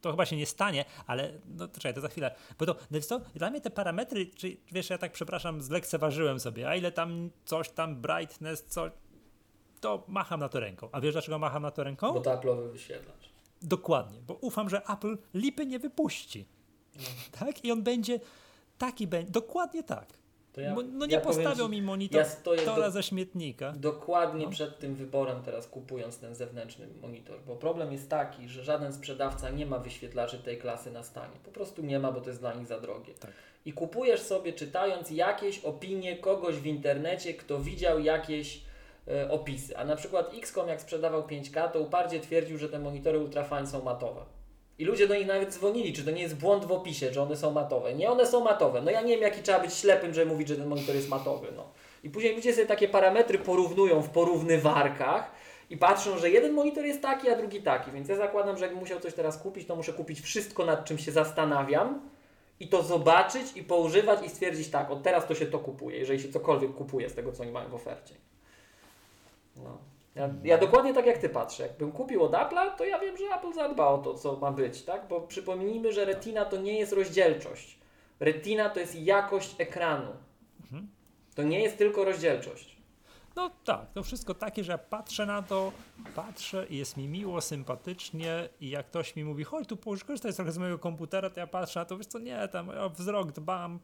To chyba się nie stanie, ale no to czekaj, to za chwilę. Bo to, wiesz co, dla mnie te parametry, czy, wiesz, ja tak przepraszam, zlekceważyłem sobie, a ile tam coś tam, brightness, coś, to macham na to ręką. A wiesz dlaczego macham na to ręką? Bo to Apple'owy wyświetlacz. Dokładnie, bo ufam, że Apple lipy nie wypuści. No. Tak? I on będzie taki, będzie, dokładnie tak. Ja, no nie ja postawią mi monitor ja do- ze śmietnika. Dokładnie No. przed tym wyborem teraz kupując ten zewnętrzny monitor, bo problem jest taki, że żaden sprzedawca nie ma wyświetlaczy tej klasy na stanie. Po prostu nie ma, bo to jest dla nich za drogie. Tak. I kupujesz sobie czytając jakieś opinie kogoś w internecie, kto widział jakieś e, opisy. A na przykład XCOM jak sprzedawał 5K, to uparcie twierdził, że te monitory ultrafine są matowe. I ludzie do nich nawet dzwonili, czy to nie jest błąd w opisie, że one są matowe. Nie, one są matowe. No ja nie wiem, jaki trzeba być ślepym, żeby mówić, że ten monitor jest matowy. No. I później ludzie sobie takie parametry porównują w porównywarkach i patrzą, że jeden monitor jest taki, a drugi taki. Więc ja zakładam, że jakbym musiał coś teraz kupić, to muszę kupić wszystko, nad czym się zastanawiam i to zobaczyć i poużywać i stwierdzić tak, od teraz to się to kupuje, jeżeli się cokolwiek kupuje z tego, co oni mają w ofercie. No. Ja, ja dokładnie tak jak Ty patrzę. Jakbym kupił od Apple'a, to ja wiem, że Apple zadba o to, co ma być, tak? Bo przypomnijmy, że Retina to nie jest rozdzielczość. Retina to jest jakość ekranu. To nie jest tylko rozdzielczość. No tak, to wszystko takie, że ja patrzę na to, patrzę i jest mi miło, sympatycznie i jak ktoś mi mówi, chodź tu korzystaj trochę z mojego komputera, to ja patrzę na to, wiesz co, nie, tam o wzrok dbam,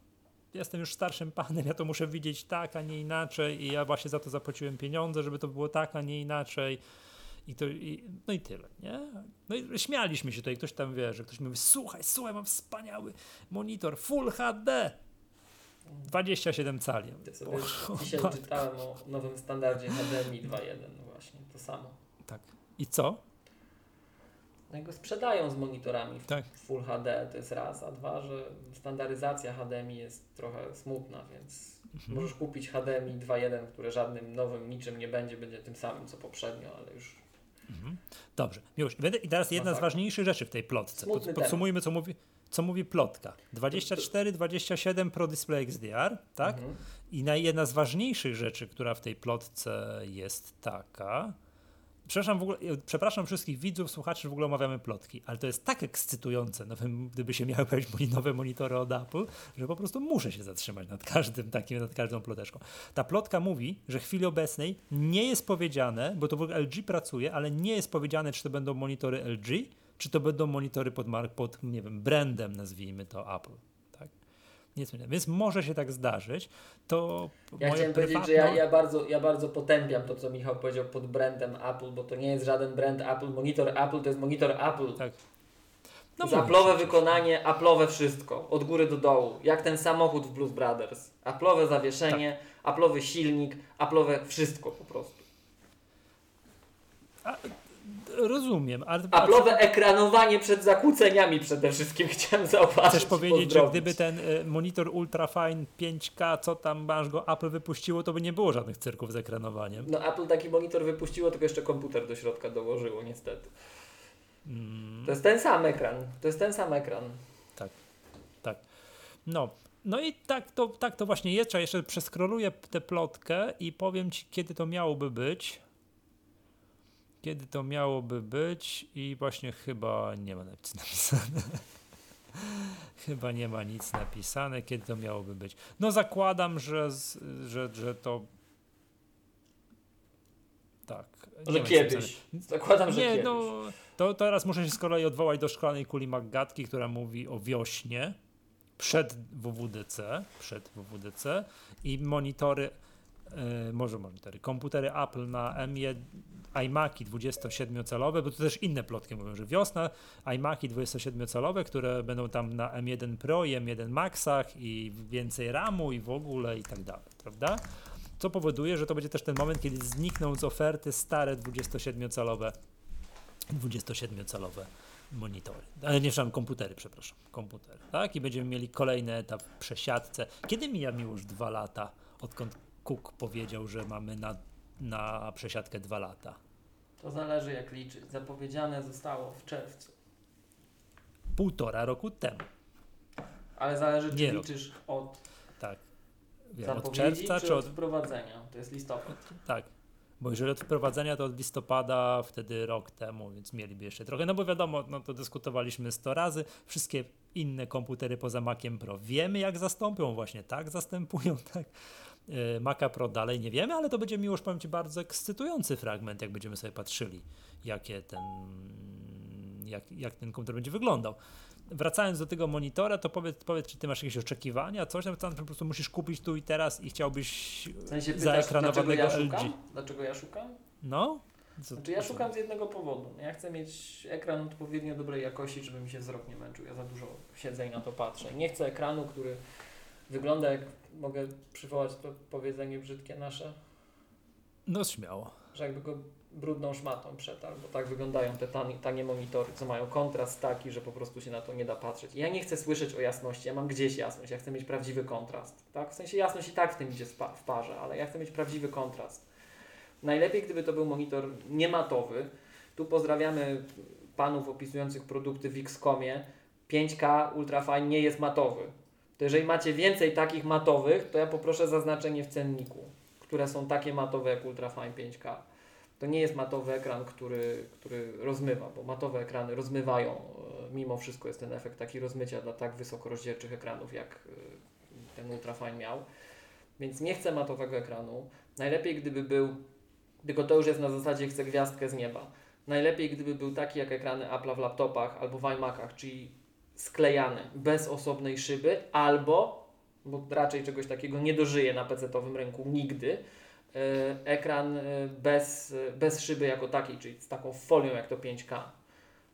jestem już starszym panem, ja to muszę widzieć tak, a nie inaczej i ja właśnie za to zapłaciłem pieniądze, żeby to było tak, a nie inaczej. I to, i, no i tyle, nie? No i śmialiśmy się tutaj, ktoś tam wie, że ktoś mówi, słuchaj, słuchaj, mam wspaniały monitor Full HD, 27 cali. Ja sobie dzisiaj czytałem o nowym standardzie HDMI 2.1 no właśnie, to samo. Tak. I co? No go sprzedają z monitorami w Tak. Full HD, to jest raz, a dwa, że standaryzacja HDMI jest trochę smutna, więc Mhm. możesz kupić HDMI 2.1, które żadnym nowym niczym nie będzie, będzie tym samym co poprzednio, ale już Dobrze, już. I teraz jedna z Masakra. ważniejszych rzeczy w tej plotce. Pod, podsumujmy, co mówi, co mówi plotka. 24, 27 Pro Display XDR, tak? Mhm. I na, jedna z ważniejszych rzeczy, która w tej plotce jest taka. Przepraszam, ogóle, przepraszam wszystkich widzów, słuchaczy, że w ogóle omawiamy plotki, ale to jest tak ekscytujące, nowym, gdyby się miały pojawić nowe monitory od Apple, że po prostu muszę się zatrzymać nad każdym takim, nad każdą ploteczką. Ta plotka mówi, że w chwili obecnej nie jest powiedziane, bo to w ogóle LG pracuje, ale nie jest powiedziane, czy to będą monitory LG, czy to będą monitory pod, pod nie wiem, brandem, nazwijmy to Apple. Nie powiedziane. Więc może się tak zdarzyć. To Ja chciałem powiedzieć, prywatne... że ja, ja, bardzo, ja bardzo potępiam to, co Michał powiedział pod brandem Apple, bo to nie jest żaden brand Apple. Monitor Apple to jest monitor Apple. Tak. No Apple'owe wykonanie, Apple'owe wszystko, od góry do dołu, jak ten samochód w Blues Brothers. Apple'owe zawieszenie, Tak. Apple'owy silnik, Apple'owe wszystko po prostu. Rozumiem, ale Apple'owe ekranowanie przed zakłóceniami przede wszystkim chciałem zauważyć. chcesz powiedzieć, że pozdrowić. gdyby ten e, monitor ultrafine 5K, co tam masz go Apple wypuściło, to by nie było żadnych cyrków z ekranowaniem. No Apple taki monitor wypuściło, tylko jeszcze komputer do środka dołożyło niestety. Mm, To jest ten sam ekran. To jest ten sam ekran. No, no i tak to, tak to właśnie jest. Trzeba jeszcze przeskroluję tę plotkę i powiem ci, kiedy to miałoby być. Kiedy to miałoby być i właśnie chyba nie ma nic napisane. chyba nie ma nic napisane, kiedy to miałoby być. No zakładam, że, że, że to tak. nie Że kiedyś. napisane. Zakładam, że Nie, kiedyś. no to teraz muszę się z kolei odwołać do szklanej kuli Maggatki, która mówi o wiośnie przed WWDC, przed WWDC i monitory, może monitory, komputery Apple na M1, iMaki 27-calowe, bo to też inne plotki mówią, że wiosna, iMaki 27-calowe, które będą tam na M1 Pro i M1 Maxach i więcej RAMu i w ogóle i tak dalej, prawda? Co powoduje, że to będzie też ten moment, kiedy znikną z oferty stare 27-calowe 27-calowe monitory, ale nie, przepraszam, komputery, przepraszam, komputery, tak? I będziemy mieli kolejny etap przesiadce. Kiedy mija mi już dwa lata, odkąd Cook powiedział, że mamy na, na przesiadkę dwa lata? To zależy jak liczyć. Zapowiedziane zostało w czerwcu. Półtora roku temu, Ale zależy, czy Nie rok. liczysz od tak. Wiem, od czerwca, czy, czy od od... wprowadzenia. To jest listopad. Tak. Bo jeżeli od wprowadzenia, to od listopada, wtedy rok temu, więc mieliby jeszcze trochę. No bo wiadomo, no to dyskutowaliśmy 100 razy. Wszystkie inne komputery poza Maciem Pro wiemy, jak zastąpią, właśnie tak zastępują, tak. Yy, Maca Pro dalej nie wiemy, ale to będzie miłość, powiem Ci, bardzo ekscytujący fragment, jak będziemy sobie patrzyli, jakie ten, jak, jak ten komputer będzie wyglądał. Wracając do tego monitora, to powiedz, powiedz, czy ty masz jakieś oczekiwania, coś tam, tam po prostu musisz kupić tu i teraz i chciałbyś W sensie pytasz, dlaczego zaekranowanego ja LG. szukam? Dlaczego ja szukam? No? Co- Znaczy ja szukam z jednego powodu. Ja chcę mieć ekran odpowiednio dobrej jakości, żeby mi się wzrok nie męczył. Ja za dużo siedzę i na to patrzę. Nie chcę ekranu, który wygląda jak, mogę przywołać to powiedzenie brzydkie nasze, No śmiało. że jakby go brudną szmatą przetarł, bo tak wyglądają te tanie, tanie monitory, co mają kontrast taki, że po prostu się na to nie da patrzeć. Ja nie chcę słyszeć o jasności, ja mam gdzieś jasność, ja chcę mieć prawdziwy kontrast. Tak? W sensie jasność i tak w tym idzie w parze, ale ja chcę mieć prawdziwy kontrast. Najlepiej, gdyby to był monitor niematowy. Tu pozdrawiamy panów opisujących produkty w XCOMie. 5K Ultrafine nie jest matowy. To jeżeli macie więcej takich matowych, to ja poproszę zaznaczenie w cenniku, które są takie matowe jak Ultrafine 5K. To nie jest matowy ekran, który, który rozmywa, bo matowe ekrany rozmywają. e, Mimo wszystko jest ten efekt taki rozmycia dla tak wysoko rozdzielczych ekranów, jak e, ten Ultrafine miał. Więc nie chcę matowego ekranu. Najlepiej, gdyby był, tylko to już jest na zasadzie chcę gwiazdkę z nieba. Najlepiej, gdyby był taki jak ekrany Apple'a w laptopach albo w iMacach, czyli sklejany, bez osobnej szyby, albo, bo raczej czegoś takiego nie dożyje na PC-owym rynku nigdy, e, ekran e, bez, bez szyby jako takiej, czyli z taką folią jak to 5K.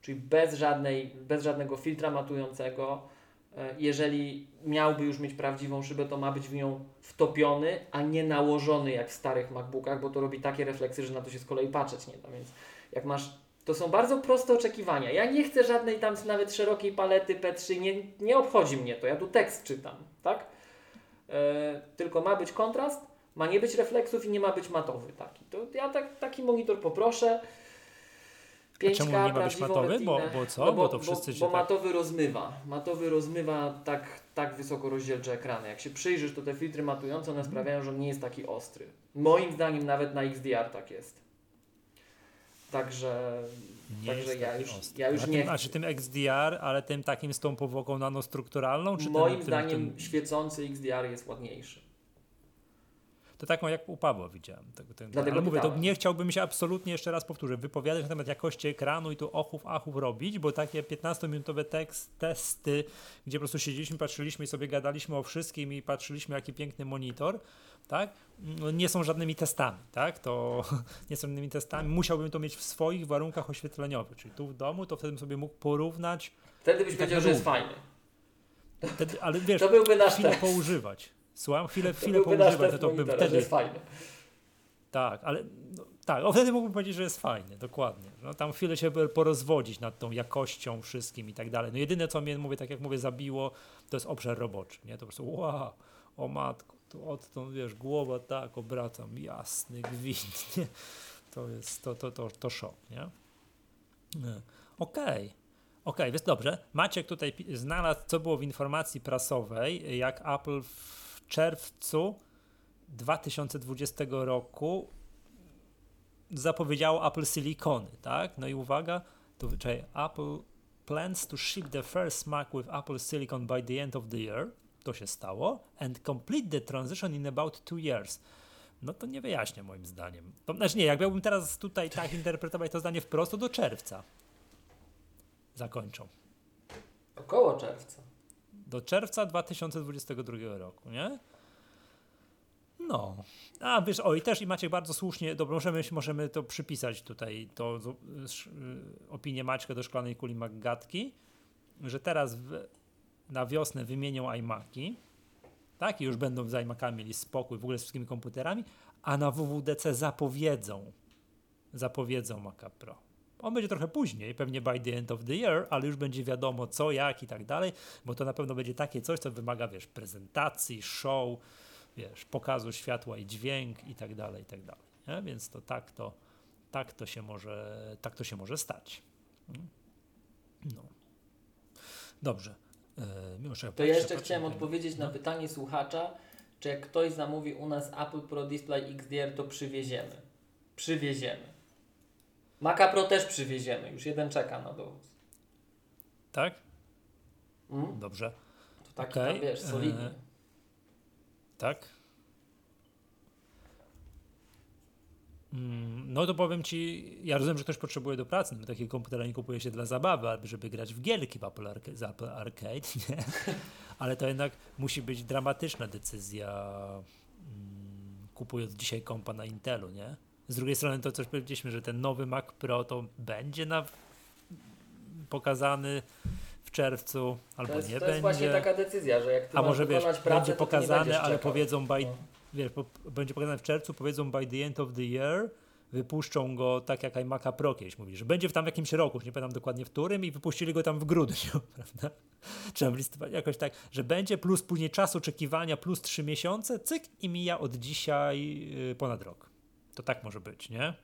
Czyli bez, żadnej, bez żadnego filtra matującego. E, Jeżeli miałby już mieć prawdziwą szybę, to ma być w nią wtopiony, a nie nałożony jak w starych MacBookach, bo to robi takie refleksy, że na to się z kolei patrzeć nie da. Więc jak masz. To są bardzo proste oczekiwania. Ja nie chcę żadnej tam nawet szerokiej palety P3, nie, nie obchodzi mnie to. Ja tu tekst czytam, tak? E, tylko ma być kontrast, ma nie być refleksów i nie ma być matowy taki. To ja tak, taki monitor poproszę. A czemu nie ma być matowy? Bo, bo co? No bo, to wszyscy bo, bo tak... matowy rozmywa. Matowy rozmywa tak, tak wysoko rozdzielcze ekrany. Jak się przyjrzysz, to te filtry matujące one sprawiają, że on nie jest taki ostry. Moim zdaniem nawet na XDR tak jest. Także, Nie także ja już, ostry. ja już A nie tym, chcę. A czy tym XDR, ale tym takim z tą powłoką nanostrukturalną? Czy Moim tym, zdaniem tym, świecący XDR jest ładniejszy. To taką jak u Pawła widziałem. Tego, ten, Dlatego ale mówię, to nie chciałbym się absolutnie jeszcze raz powtórzyć, wypowiadać na temat jakości ekranu i tu ochów, achów robić, bo takie 15-minutowe tekst, testy, gdzie po prostu siedzieliśmy, patrzyliśmy i sobie gadaliśmy o wszystkim i patrzyliśmy jaki piękny monitor, tak? No, nie są żadnymi testami, tak? To nie są żadnymi testami. Musiałbym to mieć w swoich warunkach oświetleniowych, czyli tu w domu, to wtedy bym sobie mógł porównać, Wtedy byś Tak powiedział, że jest fajny. wtedy, ale wiesz, To byłby nasz chwilę test. poużywać. Słucham, chwilę, chwilę poużywać, test to, bym wtedy jest fajny. Tak, ale no, tak, o wtedy mógłbym powiedzieć, że jest fajny, dokładnie. No, tam chwilę się porozwodzić nad tą jakością wszystkim i tak dalej. No jedyne, co mnie, mówię, tak jak mówię, zabiło, to jest obszar roboczy, nie? To po prostu, wow, o matko, tu odtąd, wiesz, głowa tak, obracam, jasny gwint, nie? To jest, to, to, to, to szok, nie? nie. Okej. Okay. Okej, okay, więc dobrze. Maciek tutaj znalazł, co było w informacji prasowej, jak Apple w czerwcu 2020 roku zapowiedziało Apple Silicony, tak? No i uwaga, to czekaj, Apple plans to ship the first Mac with Apple Silicon by the end of the year. To się stało. And complete the transition in about two years. No to nie wyjaśnia moim zdaniem. To, znaczy nie, jak teraz tutaj tak interpretować to zdanie wprost, to do czerwca zakończą. Około czerwca. Do czerwca 2022 roku, nie? No. A wiesz, o i też i Maciek bardzo słusznie, dobrze, możemy, możemy to przypisać tutaj, to y, opinię Maćka do szklanej kuli Maggatki, że teraz w, na wiosnę wymienią iMaki, tak, i już będą z iMacami mieli spokój w ogóle z wszystkimi komputerami, a na WWDC zapowiedzą, zapowiedzą Maca Pro. On będzie trochę później, pewnie by the end of the year, ale już będzie wiadomo co, jak i tak dalej, bo to na pewno będzie takie coś, co wymaga, wiesz, prezentacji, show, wiesz, pokazu światła i dźwięk i tak dalej, i tak dalej. Nie? Więc to tak to, tak to się może, tak to się może stać. Hmm? No. Dobrze. E, to ja jeszcze chciałem odpowiedzieć no. na pytanie słuchacza, czy jak ktoś zamówi u nas Apple Pro Display XDR, to przywieziemy. Przywieziemy. Maca Pro też przywieziemy, już jeden czeka na dowóz. Tak? Mm? Dobrze. To taki okay. tam, wiesz, solidny. E tak? Mm, no to powiem ci, ja rozumiem, że ktoś potrzebuje do pracy, no takiego komputera nie kupuje się dla zabawy, albo żeby grać w gierki w Apple, Arca- z Apple Arcade, nie? ale to jednak musi być dramatyczna decyzja mm, kupując dzisiaj kompa na Intelu, nie? Z drugiej strony to coś powiedzieliśmy, że ten nowy Mac Pro to będzie na pokazany w czerwcu, albo jest, nie będzie. To jest właśnie taka decyzja, że jak ty A może wiesz, pracę, będzie pokazane, ale powiedzą by, no. wiesz, będzie pokazane w czerwcu, powiedzą by the end of the year, wypuszczą go tak jak iMac'a Pro kiedyś mówi, że będzie w tam jakimś roku, nie pamiętam dokładnie w którym i wypuścili go tam w grudniu, prawda? Czy w listopadzie, jakoś tak, że będzie plus później czas oczekiwania plus trzy miesiące, cyk i mija od dzisiaj yy, ponad rok. To tak może być, nie?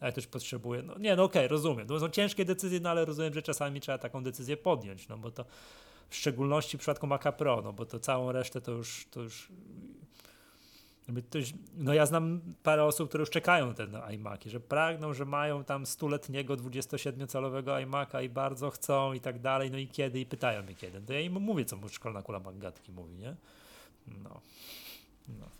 ale też potrzebuje, no nie, no okej, okay, rozumiem, to są ciężkie decyzje, no ale rozumiem, że czasami trzeba taką decyzję podjąć, no bo to w szczególności w przypadku Maca Pro, no bo to całą resztę to już, to już no ja znam parę osób, które już czekają na ten iMaki, że pragną, że mają tam stuletniego 27-calowego iMaka i bardzo chcą i tak dalej, no i kiedy i pytają mnie kiedy. To ja im mówię, co mu szkolna kula Magatki mówi, nie? No. no.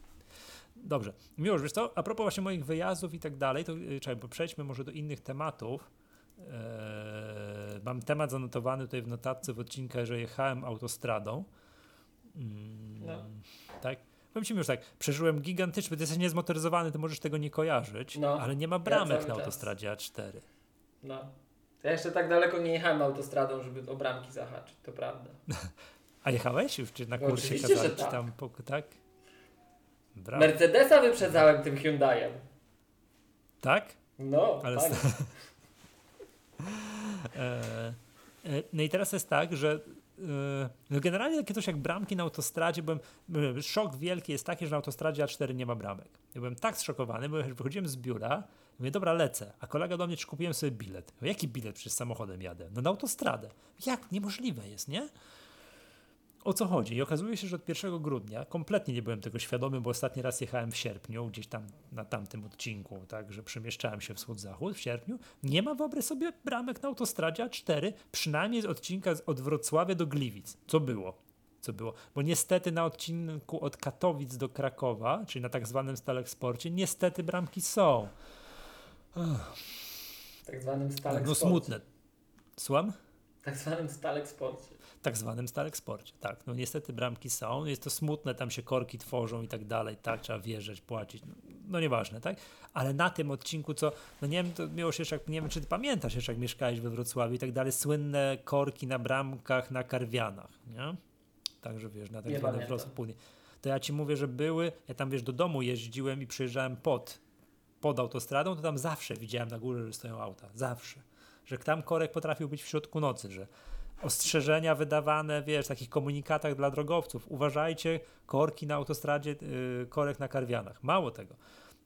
Dobrze. Miłosz, wiesz co, a propos właśnie moich wyjazdów i tak dalej, to y, czekaj, przejdźmy może do innych tematów. Eee, mam temat zanotowany tutaj w notatce w odcinku, że jechałem autostradą. Mm, no. Tak? Powiem ci już tak, przeżyłem gigantyczny, ty jesteś niezmotoryzowany, ty możesz tego nie kojarzyć, no. ale nie ma bramek ja na autostradzie A4. No. Ja jeszcze tak daleko nie jechałem autostradą, żeby o bramki zahaczyć, to prawda. A jechałeś już, czy na kursie kazali tak. tam, tak? Brawo. Mercedesa wyprzedzałem tym Hyundaiem. Tak? No, Ale tak. e, e, no i teraz jest tak, że e, no generalnie takie coś jak bramki na autostradzie, byłem, byłem, szok wielki jest taki, że na autostradzie A4 nie ma bramek. Ja byłem tak zszokowany, bo wychodziłem z biura, mówię, dobra, lecę, a kolega do mnie, czy kupiłem sobie bilet. Jaki bilet? Przecież samochodem jadę. No na autostradę. Jak? Niemożliwe jest, nie? O co chodzi. I okazuje się, że od 1 grudnia kompletnie nie byłem tego świadomy, bo ostatni raz jechałem w sierpniu, gdzieś tam na tamtym odcinku, tak, że przemieszczałem się wschód-zachód w sierpniu. Nie ma, wyobraź sobie, bramek na autostradzie A4, przynajmniej z odcinka od Wrocławia do Gliwic. Co było? Co było? Bo niestety na odcinku od Katowic do Krakowa, czyli na tak zwanym Staleksporcie, niestety bramki są. Tak zwanym Staleksporcie. No smutne. Słucham? Tak zwanym Staleksporcie tak zwanym Staleksporcie. Tak, no niestety bramki są, jest to smutne, tam się korki tworzą i tak dalej, tak, trzeba wjeżdżać, płacić, no, no nieważne, tak? Ale na tym odcinku, co, no nie wiem, to miło się, jak, nie wiem, czy ty pamiętasz jeszcze, jak mieszkałeś we Wrocławiu i tak dalej, słynne korki na bramkach na Karwianach, nie? Także wiesz, na tak zwanym Wrocław To ja ci mówię, że były, ja tam wiesz, do domu jeździłem i przyjeżdżałem pod, pod autostradą, to tam zawsze widziałem na górze, że stoją auta, zawsze. Że tam korek potrafił być w środku nocy, że ostrzeżenia wydawane, wiesz, w takich komunikatach dla drogowców. Uważajcie, korki na autostradzie, yy, korek na karwianach. Mało tego.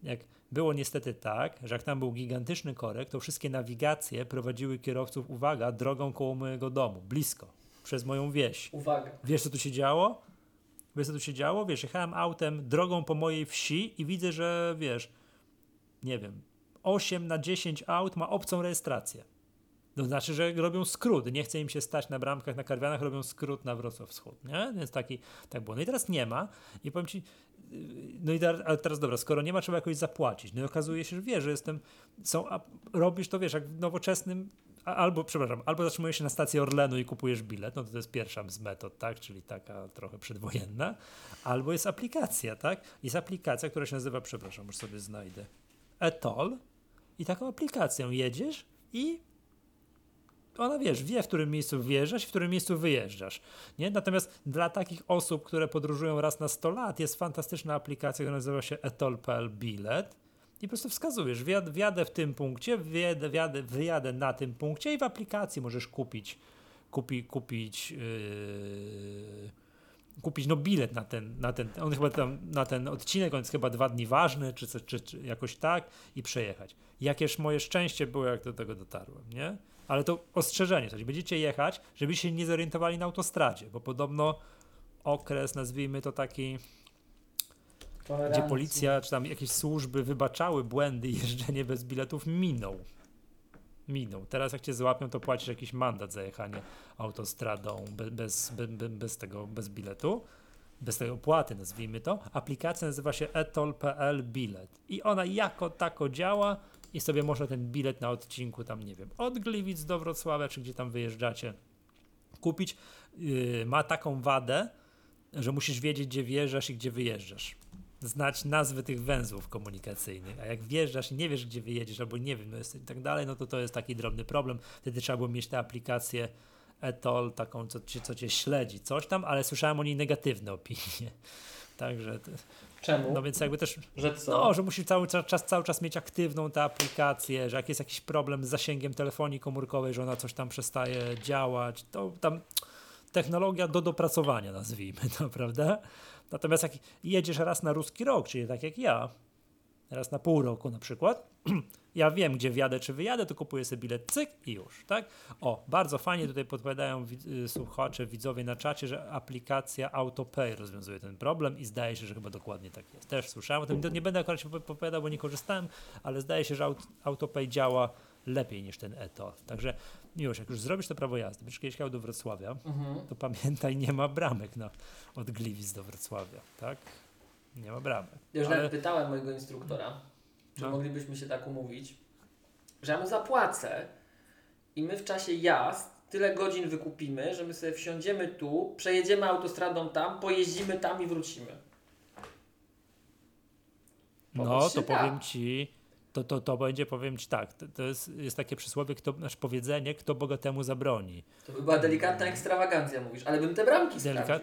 jak było niestety tak, że jak tam był gigantyczny korek, to wszystkie nawigacje prowadziły kierowców, uwaga, drogą koło mojego domu, blisko, przez moją wieś. Uwaga. Wiesz, co tu się działo? Wiesz, co tu się działo? Wiesz, jechałem autem drogą po mojej wsi i widzę, że wiesz, nie wiem, 8 na 10 aut ma obcą rejestrację. To znaczy, że robią skrót. Nie chce im się stać na bramkach, na karwianach, robią skrót na Wrocław Wschód, nie? Więc taki, tak było. No i teraz nie ma i powiem Ci, no i teraz, ale teraz dobra, skoro nie ma, trzeba jakoś zapłacić. No i okazuje się, że wiesz, że jestem, są, a robisz to, wiesz, jak w nowoczesnym, albo, przepraszam, albo zatrzymujesz się na stacji Orlenu i kupujesz bilet, no to to jest pierwsza z metod, tak, czyli taka trochę przedwojenna, albo jest aplikacja, tak, jest aplikacja, która się nazywa, przepraszam, już sobie znajdę, Etol i taką aplikacją jedziesz i ona wiesz, wie w którym miejscu wjeżdżasz w którym miejscu wyjeżdżasz. Nie? Natomiast dla takich osób, które podróżują raz na 100 lat, jest fantastyczna aplikacja, która nazywa się etol.pl bilet i po prostu wskazujesz, wjad, wjadę w tym punkcie, wjadę, wjadę, wyjadę na tym punkcie i w aplikacji możesz kupić kupi, kupić yy, kupić no bilet na ten, na ten, on chyba tam, na ten odcinek, on jest chyba dwa dni ważny, czy, czy, czy jakoś tak i przejechać. Jakież moje szczęście było, jak do tego dotarłem, nie? Ale to ostrzeżenie, coś będziecie jechać, żebyście się nie zorientowali na autostradzie, bo podobno okres, nazwijmy to taki, gdzie policja czy tam jakieś służby wybaczały błędy i jeżdżenie bez biletów, minął. Minął. Teraz jak cię złapią, to płacisz jakiś mandat za jechanie autostradą bez, bez, bez, bez tego, bez biletu bez tej opłaty, nazwijmy to. Aplikacja nazywa się etol.pl bilet i ona jako tako działa i sobie można ten bilet na odcinku tam, nie wiem, od Gliwic do Wrocławia, czy gdzie tam wyjeżdżacie, kupić. Yy, ma taką wadę, że musisz wiedzieć, gdzie wjeżdżasz i gdzie wyjeżdżasz. Znać nazwy tych węzłów komunikacyjnych, a jak wjeżdżasz i nie wiesz, gdzie wyjedziesz, albo nie wiem, no jest i tak dalej, no to to jest taki drobny problem. Wtedy trzeba było mieć tę aplikację Etol, taką, co, co cię śledzi, coś tam, ale słyszałem o niej negatywne opinie. Także Czemu? No więc jakby też. Że co? No, że musisz cały czas, cały czas mieć aktywną tę aplikację, że jak jest jakiś problem z zasięgiem telefonii komórkowej, że ona coś tam przestaje działać, to tam technologia do dopracowania, nazwijmy to, prawda? Natomiast jak jedziesz raz na ruski rok, czyli tak jak ja, raz na pół roku na przykład, ja wiem, gdzie wjadę, czy wyjadę, to kupuję sobie bilet, cyk i już, tak? O, bardzo fajnie tutaj podpowiadają y, słuchacze, widzowie na czacie, że aplikacja AutoPay rozwiązuje ten problem i zdaje się, że chyba dokładnie tak jest. Też słyszałem o tym, nie będę akurat się podpowiadał, bo nie korzystałem, ale zdaje się, że AutoPay działa lepiej niż ten ETO. Także już, jak już zrobisz to prawo jazdy, będziesz kiedyś do Wrocławia, mhm. to pamiętaj, nie ma bramek na, od Gliwic do Wrocławia, tak? Nie ma bramek. Ja już ale... nawet pytałem mojego instruktora, czy no. moglibyśmy się tak umówić, że ja mu zapłacę i my w czasie jazd tyle godzin wykupimy, że my sobie wsiądziemy tu, przejedziemy autostradą tam, pojeździmy tam i wrócimy. no, to powiem Ci, to, to, to będzie, powiem Ci tak, to, to jest, jest takie przysłowie, kto, nasz powiedzenie, kto bogatemu zabroni. To by była delikatna ekstrawagancja, mówisz, ale bym te bramki Delikat...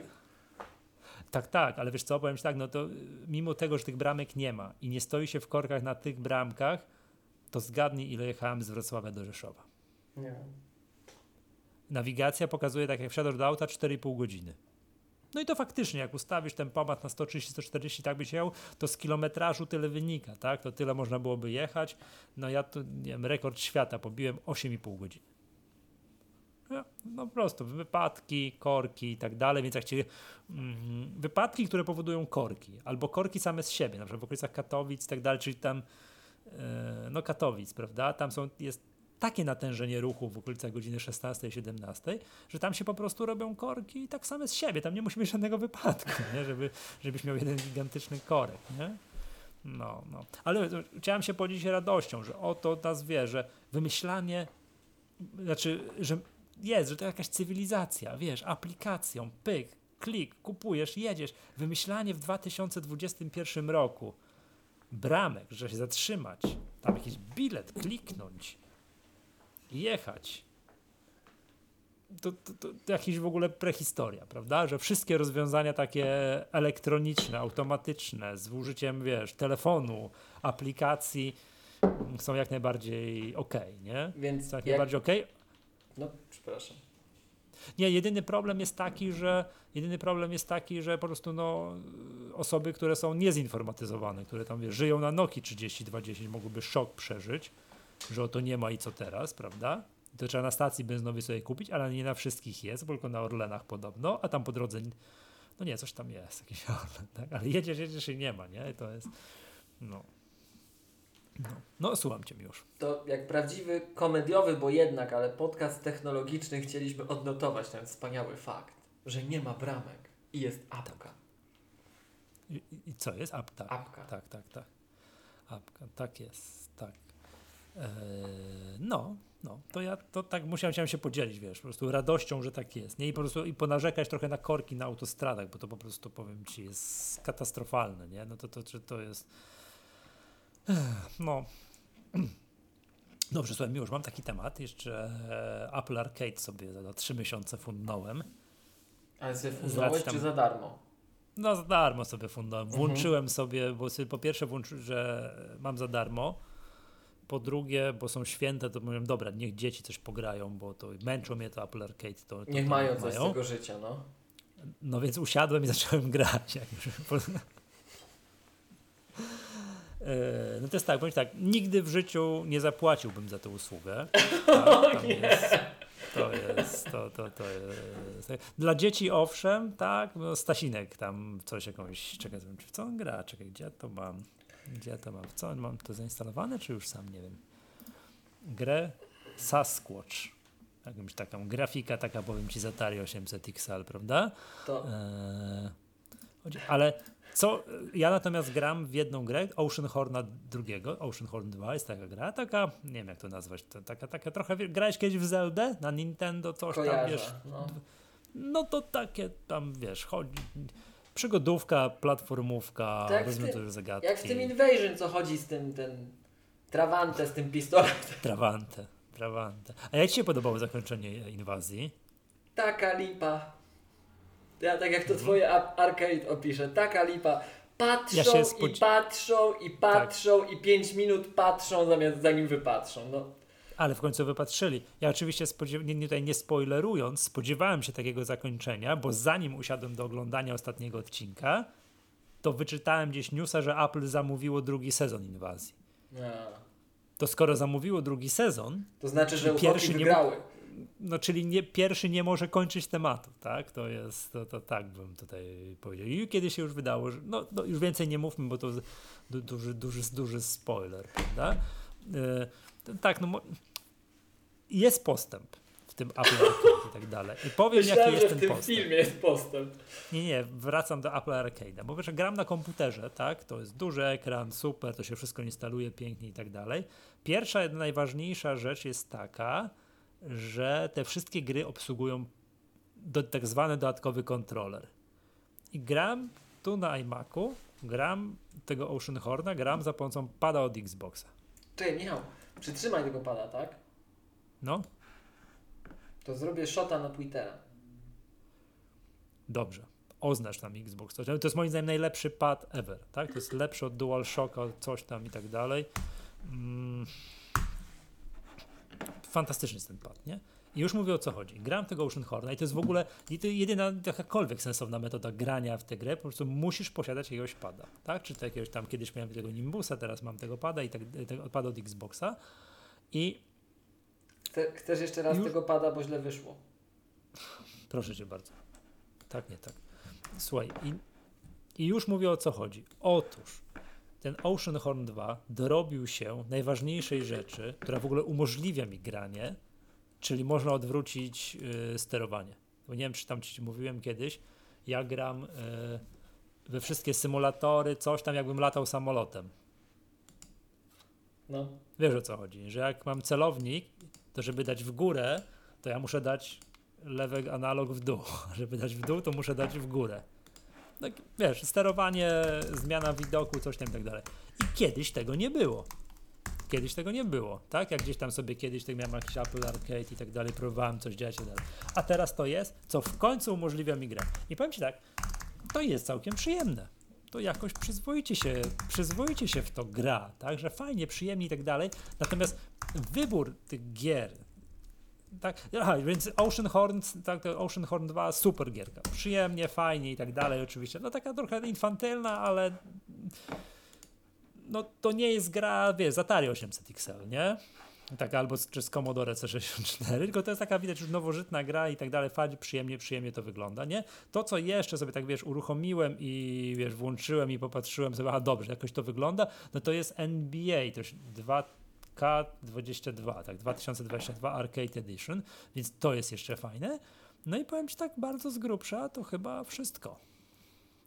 Tak, tak, ale wiesz co, powiem Ci tak, no to mimo tego, że tych bramek nie ma i nie stoi się w korkach na tych bramkach, to zgadnij, ile jechałem z Wrocławia do Rzeszowa. Nie Nawigacja pokazuje, tak jak wsiadasz do auta, 4,5 godziny. No i to faktycznie, jak ustawisz ten pomat na 130-140, tak byś jechał, to z kilometrażu tyle wynika, tak? To tyle można byłoby jechać. No ja tu, nie wiem, rekord świata pobiłem 8,5 godziny. No, po prostu wypadki, korki i tak dalej, więc jak cię mm, wypadki, które powodują korki, albo korki same z siebie, na przykład w okolicach Katowic i tak dalej, czyli tam e, no Katowic, prawda? Tam są, jest takie natężenie ruchu w okolicach godziny 16-17, że tam się po prostu robią korki tak same z siebie, tam nie musi być żadnego wypadku, nie? Żeby, żebyś miał jeden gigantyczny korek, nie? No, no. Ale chciałem się podzielić radością, że oto wie, że wymyślanie, znaczy, że jest, że to jakaś cywilizacja, wiesz, aplikacją, pyk, klik, kupujesz, jedziesz. Wymyślanie w 2021 roku bramek, że się zatrzymać, tam jakiś bilet, kliknąć, jechać. To, to, to, to jakiś w ogóle prehistoria, prawda? Że wszystkie rozwiązania takie elektroniczne, automatyczne, z użyciem, wiesz, telefonu, aplikacji są jak najbardziej ok, nie? Więc są jak, jak... najbardziej ok. No, przepraszam. Nie, jedyny problem jest taki, że jedyny problem jest taki, że po prostu no, osoby, które są niezinformatyzowane, które tam wiesz, żyją na Noki 3020 mogłyby szok przeżyć, że o to nie ma i co teraz, prawda? To trzeba na stacji benzynowej sobie kupić, ale nie na wszystkich jest, tylko na Orlenach podobno, a tam po drodze, no nie, coś tam jest, jakiś Orlen, tak? ale jedziesz, jedziesz i nie ma, nie? I to jest, no. No, no słucham Cię już. To jak prawdziwy komediowy, bo jednak, ale podcast technologiczny chcieliśmy odnotować ten wspaniały fakt, że nie ma bramek i jest apka. I, i co jest? Ap, tak, Apka. tak, tak, tak. Apka, tak jest, tak. Eee, no, no, to ja to tak musiałem, się podzielić, wiesz, po prostu radością, że tak jest, nie? I po prostu i ponarzekać trochę na korki na autostradach, bo to po prostu, powiem Ci, jest katastrofalne, nie? No to, to, to, to jest no. Dobrze, słuchaj, już mam taki temat. Jeszcze e, Apple Arcade sobie za, 3 miesiące fundnąłem. Ale sobie fundowałeś, tam- czy za darmo? No za darmo sobie fundowałem. Mhm. Włączyłem sobie, bo sobie po pierwsze włączyłem, że mam za darmo. Po drugie, bo są święte, to mówię, dobra, niech dzieci coś pograją, bo to męczą mnie to Apple Arcade. To, to Niech mają coś z tego życia, no. No więc usiadłem i zacząłem grać. Jak już No to jest tak, powiem tak, nigdy w życiu nie zapłaciłbym za tę usługę. Tak, tam jest, to jest, to, to, to jest. Dla dzieci owszem, tak, no Stasinek tam coś jakąś, czekaj, w co on gra, czekaj, gdzie ja to mam, gdzie to mam, w co mam to zainstalowane, czy już sam, nie wiem. Grę Sasquatch. Jakąś taką grafika, taka powiem ci z Atari 800 XL, prawda? To chodzi- ale co, ja natomiast gram w jedną grę, Ocean Horna drugiego, Ocean Horn 2 jest taka gra, taka, nie wiem jak to nazwać, to, taka, taka trochę, grałeś kiedyś w Zeldę na Nintendo, coś tam, kojarzę. wiesz, no. no to takie tam, wiesz, chodzi, przygodówka, platformówka, Tak, już zagadki, Jak w tym Invasion, co chodzi z tym, ten Trawante, z tym pistoletem. trawante, trawante. A jak ci się podobało zakończenie inwazji? Taka lipa. Ja tak jak to Mhm. twoje arcade opiszę, taka lipa. Patrzą Ja i patrzą i patrzą i 5 minut patrzą zamiast zanim wypatrzą. No. Ale w końcu wypatrzyli. Ja oczywiście nie, tutaj nie spoilerując, spodziewałem się takiego zakończenia, bo zanim usiadłem do oglądania ostatniego odcinka, to wyczytałem gdzieś newsa, że Apple zamówiło drugi sezon inwazji. A. To skoro zamówiło drugi sezon, To znaczy, że Pierwszy nie wygrały. No czyli nie, pierwszy nie może kończyć tematu, tak? To jest, to, to tak bym tutaj powiedział. I kiedy się już wydało, że no, no już więcej nie mówmy, bo to du, duży, duży, duży spoiler, prawda? E, tak, no jest postęp w tym Apple Arcade i tak dalej. I powiem, Myślałem, jaki jest w ten tym postęp. filmie jest postęp. Nie, nie, wracam do Apple Arcade'a, bo wiesz, gram na komputerze, tak, to jest duży ekran, super, to się wszystko instaluje pięknie i tak dalej. Pierwsza, najważniejsza rzecz jest taka, że te wszystkie gry obsługują do, tak zwany dodatkowy kontroler. I gram tu na iMacu, gram tego Ocean Horna, gram za pomocą pada od Xboxa. Czekaj, Michał, przytrzymaj tego pada, tak? No, To zrobię shota na Twittera. Dobrze. Oznacz tam Xbox. To jest moim zdaniem najlepszy pad ever, tak? To jest lepszy od DualShocka, coś tam i tak dalej. Mm. Fantastyczny jest ten pad, nie? I już mówię o co chodzi. Gram tego Ocean Horna i to jest w ogóle jedyna jakakolwiek sensowna metoda grania w tę grę, po prostu musisz posiadać jakiegoś pada, tak? Czy to jakiegoś tam, kiedyś miałem tego Nimbusa, teraz mam tego pada i tak, tego pada od Xboxa i Chce- Chcesz jeszcze raz Już? tego pada, bo źle wyszło. Proszę cię bardzo. Tak, nie tak. Słuchaj, i, i już mówię o co chodzi. Otóż ten Ocean Horn 2 dorobił się najważniejszej rzeczy, która w ogóle umożliwia mi granie, czyli można odwrócić y, sterowanie. Bo nie wiem, czy tam ci mówiłem kiedyś, ja gram y, we wszystkie symulatory, coś tam jakbym latał samolotem. No. Wiesz o co chodzi, że jak mam celownik, to żeby dać w górę, to ja muszę dać lewy analog w dół. Żeby dać w dół, to muszę dać w górę. Tak, wiesz, sterowanie, zmiana widoku, coś tam i tak dalej. I kiedyś tego nie było. Kiedyś tego nie było, tak? Jak gdzieś tam sobie kiedyś tak miałem jakiś Apple Arcade i tak dalej, próbowałem coś działać i tak dalej. A teraz to jest, co w końcu umożliwia mi grę. I powiem Ci tak, to jest całkiem przyjemne. To jakoś przyzwoicie się, przyzwoicie się w to gra, tak? Że fajnie, przyjemnie i tak dalej. Natomiast wybór tych gier, tak, aha, więc Ocean Horn, tak, Ocean Horn 2, super gierka. Przyjemnie, fajnie i tak dalej, oczywiście. No taka trochę infantylna, ale no to nie jest gra, wiesz, z Atari 800 XL, nie? Tak, albo z, czy z Commodore C64, tylko to jest taka, widać, już nowożytna gra i tak dalej, fajnie, przyjemnie, przyjemnie to wygląda, nie? To, co jeszcze sobie tak, wiesz, uruchomiłem i, wiesz, włączyłem i popatrzyłem sobie, aha, dobrze, jakoś to wygląda, no to jest NBA, to 2 K22, tak, 2022 Arcade Edition, więc to jest jeszcze fajne. No i powiem Ci tak bardzo z grubsza, to chyba wszystko.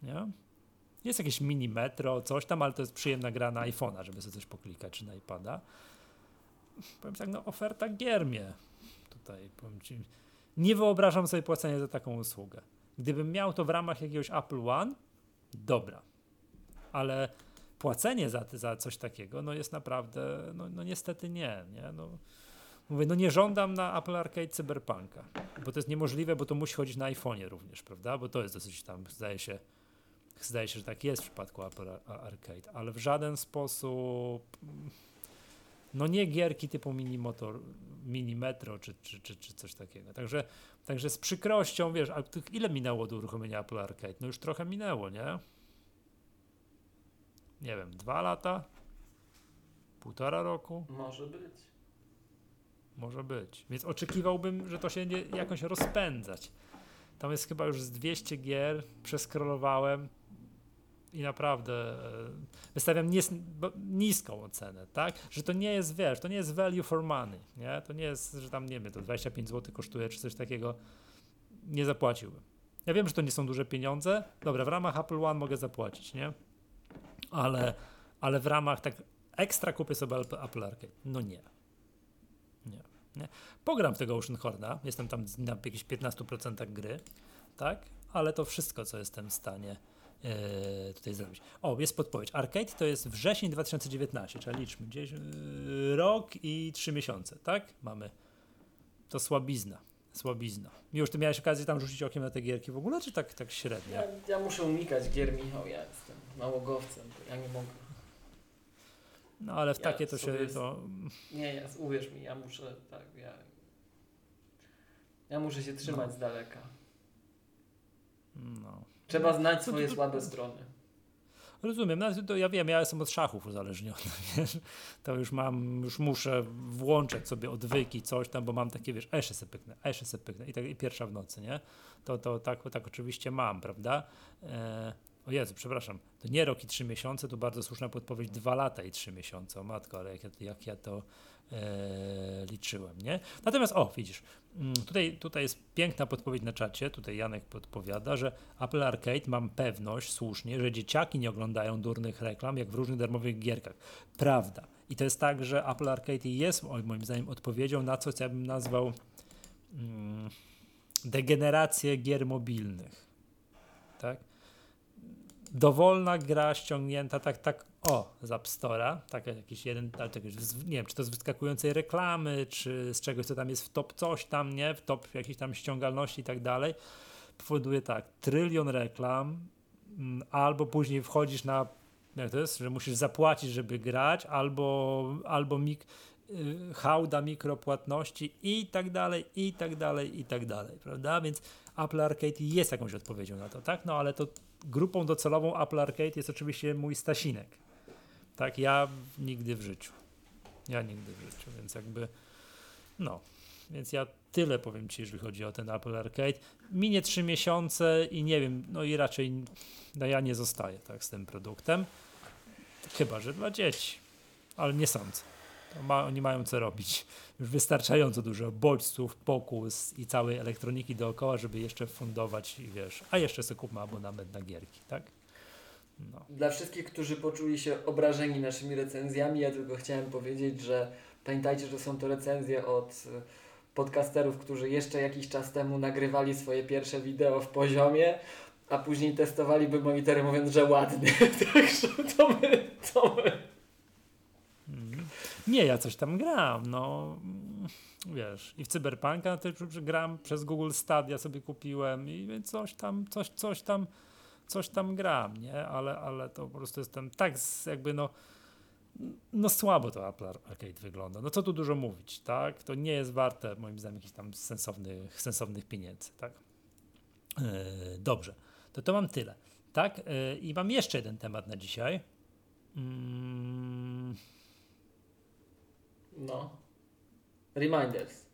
Nie? Jest jakieś mini metro, coś tam, ale to jest przyjemna gra na iPhone'a, żeby sobie coś poklikać, czy na iPada. Powiem tak, no oferta gier mnie tutaj, powiem Ci, nie wyobrażam sobie płacenia za taką usługę. Gdybym miał to w ramach jakiegoś Apple One, dobra. Ale płacenie za, za coś takiego, no jest naprawdę, no, no niestety nie, nie, no. Mówię, no nie żądam na Apple Arcade Cyberpunka, bo to jest niemożliwe, bo to musi chodzić na iPhone'ie również, prawda, bo to jest dosyć tam, zdaje się, zdaje się, że tak jest w przypadku Apple Arcade, ale w żaden sposób no nie gierki typu mini motor, mini metro czy, czy, czy, czy coś takiego. Także, także z przykrością, wiesz, a ile minęło do uruchomienia Apple Arcade? No już trochę minęło, nie? Nie wiem, dwa lata? Półtora roku? Może być. Może być. Więc oczekiwałbym, że to się nie, jakoś rozpędzać. Tam jest chyba już z 200 gier, przeskrolowałem, i naprawdę e, wystawiam nis niską ocenę, tak? Że to nie jest, wiesz, to nie jest value for money, nie? To nie jest, że tam, nie wiem, to 25 zł kosztuje, czy coś takiego, nie zapłaciłbym. Ja wiem, że to nie są duże pieniądze, dobra, w ramach Apple One mogę zapłacić, nie? Ale, ale w ramach tak ekstra kupię sobie Apple Arcade, no nie. Nie, nie. Pogram w tego Ocean Horda, jestem tam na jakichś 15% gry, tak? Ale to wszystko, co jestem w stanie e, tutaj zrobić. O, jest podpowiedź. Arcade to jest wrzesień 2019, czyli liczmy gdzieś e, rok i trzy miesiące, tak? Mamy. To słabizna. Słabizna. Już ty miałeś okazję tam rzucić okiem na te gierki w ogóle, czy tak, tak średnio? Ja, ja muszę unikać gier, Michał, ja jestem nałogowcem, ja nie mogę. No ale w ja takie to się to... Nie, ja, uwierz mi, ja muszę, tak, ja... Ja muszę się trzymać no. z daleka. No. Trzeba znać swoje to, to, słabe strony. Rozumiem, no, to ja wiem, ja jestem od szachów uzależniony, wiesz? to już mam, już muszę włączać sobie odwyki, coś tam, bo mam takie, wiesz, a jeszcze se pyknę, a jeszcze se pyknę i, tak, i pierwsza w nocy, nie? To, to tak, tak oczywiście mam, prawda? E, o Jezu, przepraszam, to nie rok i trzy miesiące, to bardzo słuszna podpowiedź, dwa lata i trzy miesiące, o matko, ale jak, jak ja to e, liczyłem, nie? Natomiast, o, widzisz, mm, tutaj, tutaj jest piękna podpowiedź na czacie, tutaj Janek podpowiada, że Apple Arcade mam pewność, słusznie, że dzieciaki nie oglądają durnych reklam, jak w różnych darmowych gierkach. Prawda. I to jest tak, że Apple Arcade jest moim zdaniem odpowiedzią na coś, co ja bym nazwał mm, degenerację gier mobilnych. Tak? Dowolna gra ściągnięta, tak, tak, o, z App Store'a, tak jakiś jeden, ale tak, nie wiem, czy to z wyskakującej reklamy, czy z czegoś, co tam jest w top coś tam, nie, w top jakiejś tam ściągalności i tak dalej, powoduje tak, trylion reklam, mm, albo później wchodzisz na, jak to jest, że musisz zapłacić, żeby grać, albo, albo mik, y, hałda mikropłatności i tak dalej, i tak dalej, i tak dalej, prawda? Więc Apple Arcade jest jakąś odpowiedzią na to, tak? No ale to grupą docelową Apple Arcade jest oczywiście mój Stasinek. Tak, ja nigdy w życiu. Ja nigdy w życiu, więc jakby no, więc ja tyle powiem Ci, jeżeli chodzi o ten Apple Arcade. Minie trzy miesiące i nie wiem, no i raczej no ja nie zostaję tak z tym produktem. Chyba, że dla dzieci, ale nie sądzę. Ma, oni mają co robić. Już wystarczająco dużo bodźców, pokus i całej elektroniki dookoła, żeby jeszcze fundować i wiesz, a jeszcze sobie kupmy abonament na gierki, tak? No. Dla wszystkich, którzy poczuli się obrażeni naszymi recenzjami, ja tylko chciałem powiedzieć, że pamiętajcie, że są to recenzje od e, podcasterów, którzy jeszcze jakiś czas temu nagrywali swoje pierwsze wideo w poziomie, a później testowaliby monitory mówiąc, że ładny. Także to my, to my nie, ja coś tam gram, no wiesz, i w Cyberpunka też gram przez Google Stadia sobie kupiłem i coś tam, coś, coś tam, coś tam gram, nie, ale, ale to po prostu jestem tak jakby no no słabo to Apple Arcade wygląda. No co tu dużo mówić, tak? To nie jest warte moim zdaniem jakichś tam sensownych, sensownych pieniędzy, tak? Yy, dobrze, to to mam tyle, tak? Yy, I mam jeszcze jeden temat na dzisiaj. Mm. No. Reminders.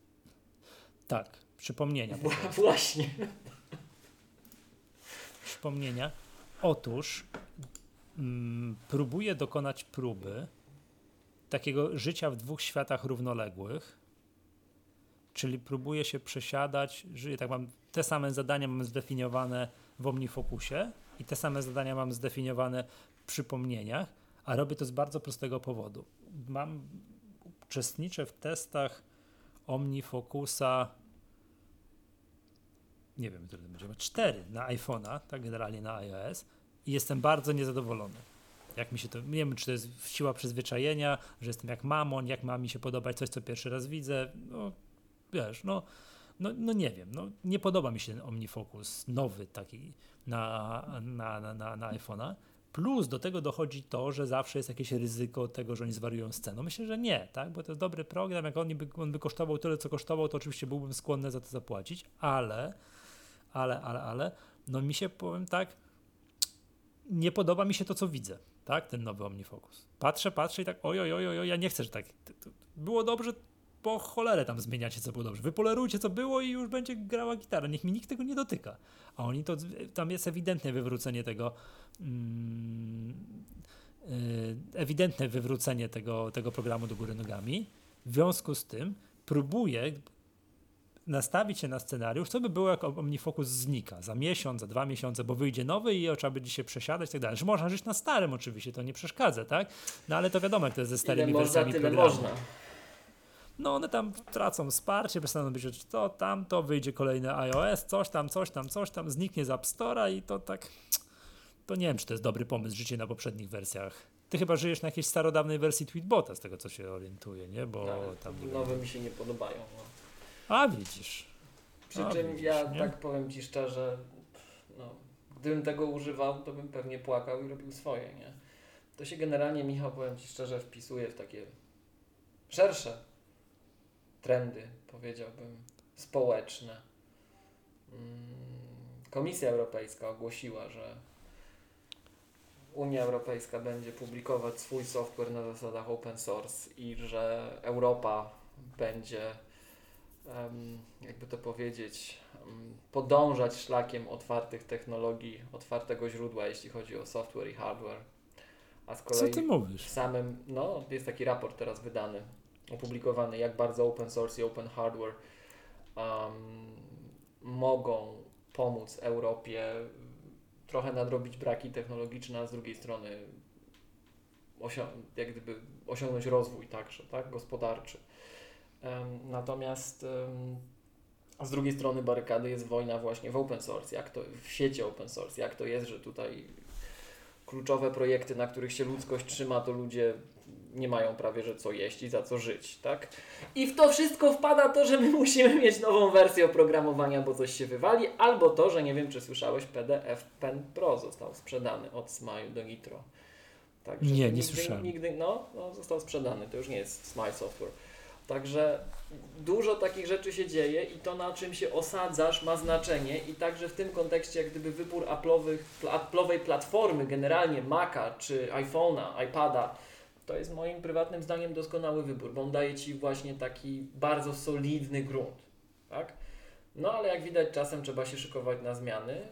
Tak, przypomnienia. Właśnie. Przypomnienia. Otóż mm, próbuję dokonać próby takiego życia w dwóch światach równoległych, czyli próbuję się przesiadać, żyję, tak mam te same zadania mam zdefiniowane w OmniFocusie i te same zadania mam zdefiniowane w przypomnieniach, a robię to z bardzo prostego powodu. Mam uczestniczę w testach OmniFocusa nie wiem, który to będzie, cztery na iPhone'a, tak generalnie na iOS i jestem bardzo niezadowolony. Jak mi się to, nie wiem, czy to jest siła przyzwyczajenia, że jestem jak mamon, jak ma mi się podobać coś, co pierwszy raz widzę, no wiesz, no, no, no nie wiem, no nie podoba mi się ten OmniFocus nowy taki na, na, na, na, na iPhone'a. Plus do tego dochodzi to, że zawsze jest jakieś ryzyko tego, że oni zwariują sceną. Myślę, że nie, tak? bo to jest dobry program. Jak on by, on by kosztował tyle, co kosztował, to oczywiście byłbym skłonny za to zapłacić, ale, ale, ale, ale, no mi się powiem tak, nie podoba mi się to, co widzę, tak? Ten nowy OmniFocus. Patrzę, patrzę i tak, oj, oj, oj, oj, ja nie chcę, że tak. Było dobrze, po cholerę tam zmieniacie, co było dobrze. Wypolerujcie, co było i już będzie grała gitara. Niech mi nikt tego nie dotyka. A oni to, tam jest ewidentne wywrócenie tego, mm, yy, ewidentne wywrócenie tego, tego programu do góry nogami. W związku z tym próbuję nastawić się na scenariusz, co by było, jak OmniFocus znika za miesiąc, za dwa miesiące, bo wyjdzie nowy i trzeba będzie się przesiadać i tak dalej. Że można żyć na starym oczywiście, to nie przeszkadza, tak? No ale to wiadomo, jak to jest ze starymi Ile wersjami można, tyle programu. można. No one tam tracą wsparcie, przestaną być że to, tamto, wyjdzie kolejny iOS, coś tam, coś tam, coś tam, zniknie z App Store'a i to tak, to nie wiem, czy to jest dobry pomysł, życie na poprzednich wersjach. Ty chyba żyjesz na jakiejś starodawnej wersji Tweetbota, z tego co się orientuję, nie? Bo No, tam... nowe mi się nie podobają. No. A widzisz. Przy A, czym widzisz, ja nie? tak powiem Ci szczerze, no, gdybym tego używał, to bym pewnie płakał i robił swoje, nie? To się generalnie, Michał, powiem Ci szczerze, wpisuje w takie szersze trendy, powiedziałbym, społeczne. Mm, Komisja Europejska ogłosiła, że Unia Europejska będzie publikować swój software na zasadach open source i że Europa będzie jakby to powiedzieć, podążać szlakiem otwartych technologii, otwartego źródła, jeśli chodzi o software i hardware. A z Co kolei ty mówisz? samym, no jest taki raport teraz wydany, opublikowany, jak bardzo open source i open hardware em, mogą pomóc Europie trochę nadrobić braki technologiczne, a z drugiej strony osią- jak gdyby osiągnąć rozwój także, tak, gospodarczy. Em, Natomiast em, a z drugiej strony barykady jest wojna właśnie w open source, jak to w sieci open source, jak to jest, że tutaj kluczowe projekty, na których się ludzkość trzyma, to ludzie nie mają prawie że co jeść i za co żyć, tak? I w to wszystko wpada to, że my musimy mieć nową wersję oprogramowania, bo coś się wywali, albo to, że nie wiem, czy słyszałeś, PDF Pen Pro został sprzedany od Smile do Nitro. Także Nie, nie nigdy, słyszałem. Nigdy, no, no, został sprzedany, to już nie jest Smile Software. Także dużo takich rzeczy się dzieje i to na czym się osadzasz ma znaczenie i także w tym kontekście jak gdyby wybór Apple'owej platformy, generalnie Maca czy iPhone'a, iPada, to jest moim prywatnym zdaniem doskonały wybór, bo on daje Ci właśnie taki bardzo solidny grunt, tak? No ale jak widać czasem trzeba się szykować na zmiany,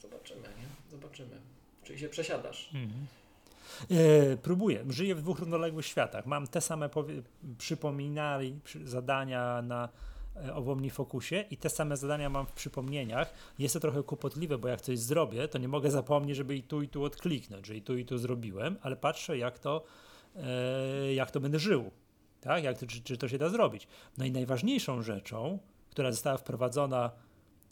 zobaczymy, nie? Zobaczymy. Czyli się przesiadasz. Mhm. E, próbuję. Żyję w dwóch równoległych światach. Mam te same przypominali, przy, zadania na e, o OmniFocusie i te same zadania mam w przypomnieniach. Jest to trochę kłopotliwe, bo jak coś zrobię, to nie mogę zapomnieć, żeby i tu i tu odkliknąć, że i tu i tu zrobiłem, ale patrzę jak to, jak to będę żył. Tak? Jak czy, czy to się da zrobić. No i najważniejszą rzeczą, która została wprowadzona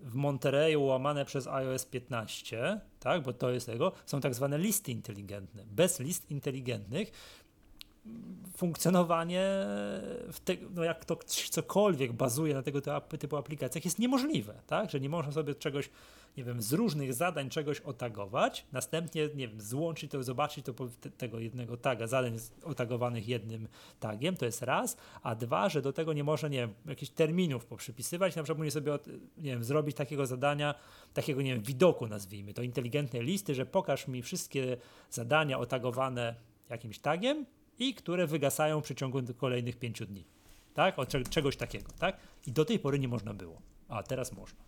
w Monterey łamane przez iOS 15, tak, bo to jest tego, są tak zwane listy inteligentne. Bez list inteligentnych funkcjonowanie te, no jak to cokolwiek bazuje na tego typu aplikacjach jest niemożliwe, tak? Że nie można sobie czegoś, nie wiem, z różnych zadań czegoś otagować, następnie, nie wiem, złączyć to, zobaczyć to tego jednego taga, zadań otagowanych jednym tagiem, to jest raz, a dwa, że do tego nie można, nie wiem, jakichś terminów poprzypisywać, na przykład nie sobie, nie wiem, zrobić takiego zadania, takiego, nie wiem, widoku nazwijmy, to inteligentne listy, że pokaż mi wszystkie zadania otagowane jakimś tagiem i które wygasają w przeciągu kolejnych pięciu dni. Tak? Od czegoś takiego, tak? I do tej pory nie można było, a teraz można.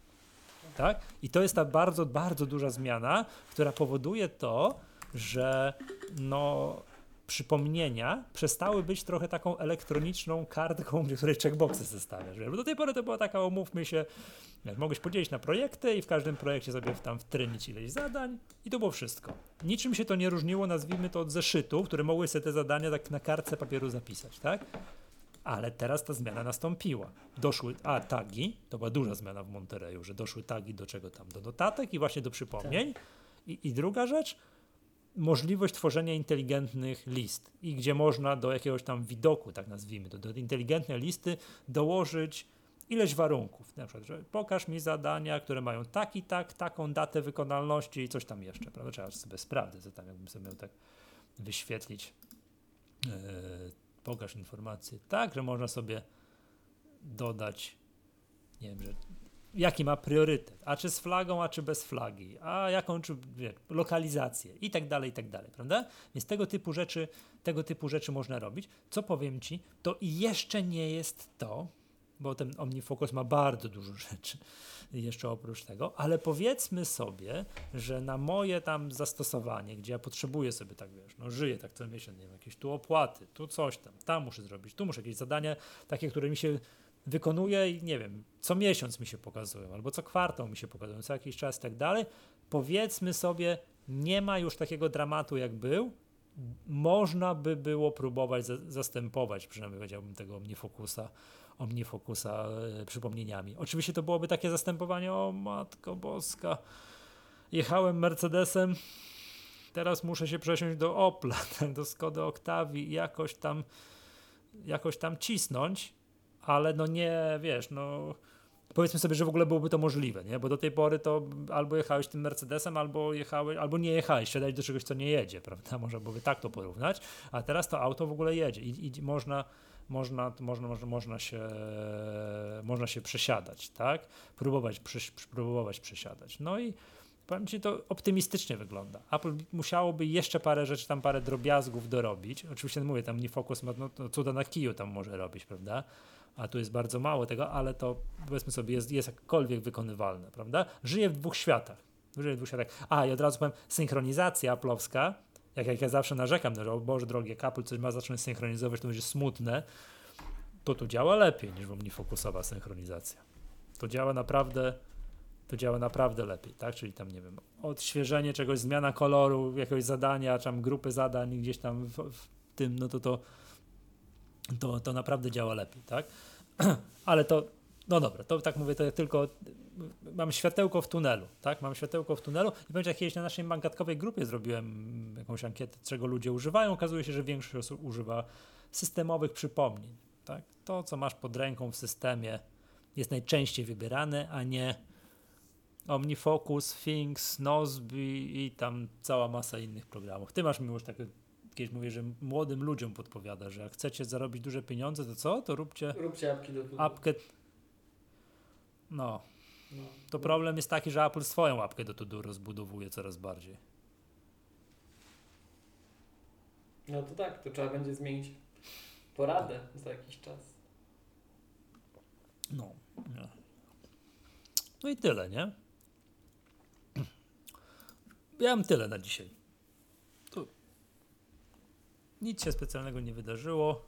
Tak? I to jest ta bardzo, bardzo duża zmiana, która powoduje to, że no, przypomnienia przestały być trochę taką elektroniczną kartką, w której checkboxy zestawiasz. Bo do tej pory to była taka, umówmy się, mogłeś podzielić na projekty i w każdym projekcie sobie tam wtrynić ileś zadań i to było wszystko. Niczym się to nie różniło, nazwijmy to od zeszytu, które mogły sobie te zadania tak na kartce papieru zapisać, tak? Ale teraz ta zmiana nastąpiła. Doszły, a tagi, to była duża zmiana w Monterey, że doszły tagi do czego tam? Do notatek i właśnie do przypomnień. Tak. I, I druga rzecz, możliwość tworzenia inteligentnych list i gdzie można do jakiegoś tam widoku, tak nazwijmy to, do inteligentnej listy dołożyć ileś warunków. Na przykład, że pokaż mi zadania, które mają tak i tak, taką datę wykonalności i coś tam jeszcze, prawda? Trzeba sobie sprawdzić, co tam jakbym sobie miał tak wyświetlić. Yy, pokaż informacje tak, że można sobie dodać, nie wiem, że jaki ma priorytet, a czy z flagą, a czy bez flagi, a jaką czy wie, lokalizację i tak dalej, i tak dalej, prawda? Więc tego typu rzeczy, tego typu rzeczy można robić. Co powiem Ci, to jeszcze nie jest to, bo ten OmniFocus ma bardzo dużo rzeczy jeszcze oprócz tego, ale powiedzmy sobie, że na moje tam zastosowanie, gdzie ja potrzebuję sobie tak, wiesz, no żyję tak co miesiąc, nie wiem, jakieś tu opłaty, tu coś tam, tam muszę zrobić, tu muszę jakieś zadania takie, które mi się wykonuję i nie wiem, co miesiąc mi się pokazują, albo co kwartał mi się pokazują, co jakiś czas i tak dalej. Powiedzmy sobie, nie ma już takiego dramatu jak był. Można by było próbować zastępować, przynajmniej powiedziałbym tego OmniFocusa, OmniFocusa e, przypomnieniami. Oczywiście to byłoby takie zastępowanie, o matko boska, jechałem Mercedesem, teraz muszę się przesiąść do Opla, do Skody Octavii i jakoś tam, jakoś tam cisnąć ale no nie, wiesz, no powiedzmy sobie, że w ogóle byłoby to możliwe, nie? Bo do tej pory to albo jechałeś tym Mercedesem, albo jechałeś, albo nie jechałeś, siadać do czegoś, co nie jedzie, prawda? Można byłoby tak to porównać, a teraz to auto w ogóle jedzie i, i można, można, można, można, można, się, można się przesiadać, tak? Próbować, przy, próbować przesiadać. No i powiem Ci, to optymistycznie wygląda. Apple musiałoby jeszcze parę rzeczy, tam parę drobiazgów dorobić. Oczywiście mówię, tam nie Focus ma no, cuda na kiju tam może robić, prawda? A tu jest bardzo mało tego, ale to powiedzmy sobie jest, jest jakkolwiek wykonywalne, prawda? Żyje w dwóch światach. Żyje w dwóch światach. A, i od razu powiem, synchronizacja aplowska, jak, jak ja zawsze narzekam, że o Boże drogie, Apple coś ma zacząć synchronizować, to będzie smutne, to tu działa lepiej niż omnifokusowa synchronizacja. To działa naprawdę to działa naprawdę lepiej, tak? Czyli tam, nie wiem, odświeżenie czegoś, zmiana koloru, jakiegoś zadania, czy tam grupy zadań gdzieś tam w, w tym, no to to to, to naprawdę działa lepiej, tak? Ale to, no dobra, to tak mówię, to tylko mam światełko w tunelu, tak? Mam światełko w tunelu i powiem, jak kiedyś na naszej bankatkowej grupie zrobiłem jakąś ankietę, czego ludzie używają, okazuje się, że większość osób używa systemowych przypomnień, tak? To, co masz pod ręką w systemie jest najczęściej wybierane, a nie OmniFocus, Things, Nozbe i tam cała masa innych programów. Ty masz miłość takie kiedyś mówię, że młodym ludziom podpowiada, że jak chcecie zarobić duże pieniądze, to co? To róbcie. Róbcie apki do tudu. Apkę. No. no. To problem jest taki, że Apple swoją apkę do tudu rozbudowuje coraz bardziej. No to tak, to trzeba będzie zmienić poradę za jakiś czas. No. No i tyle, nie? Ja mam tyle na dzisiaj. Nic się specjalnego nie wydarzyło.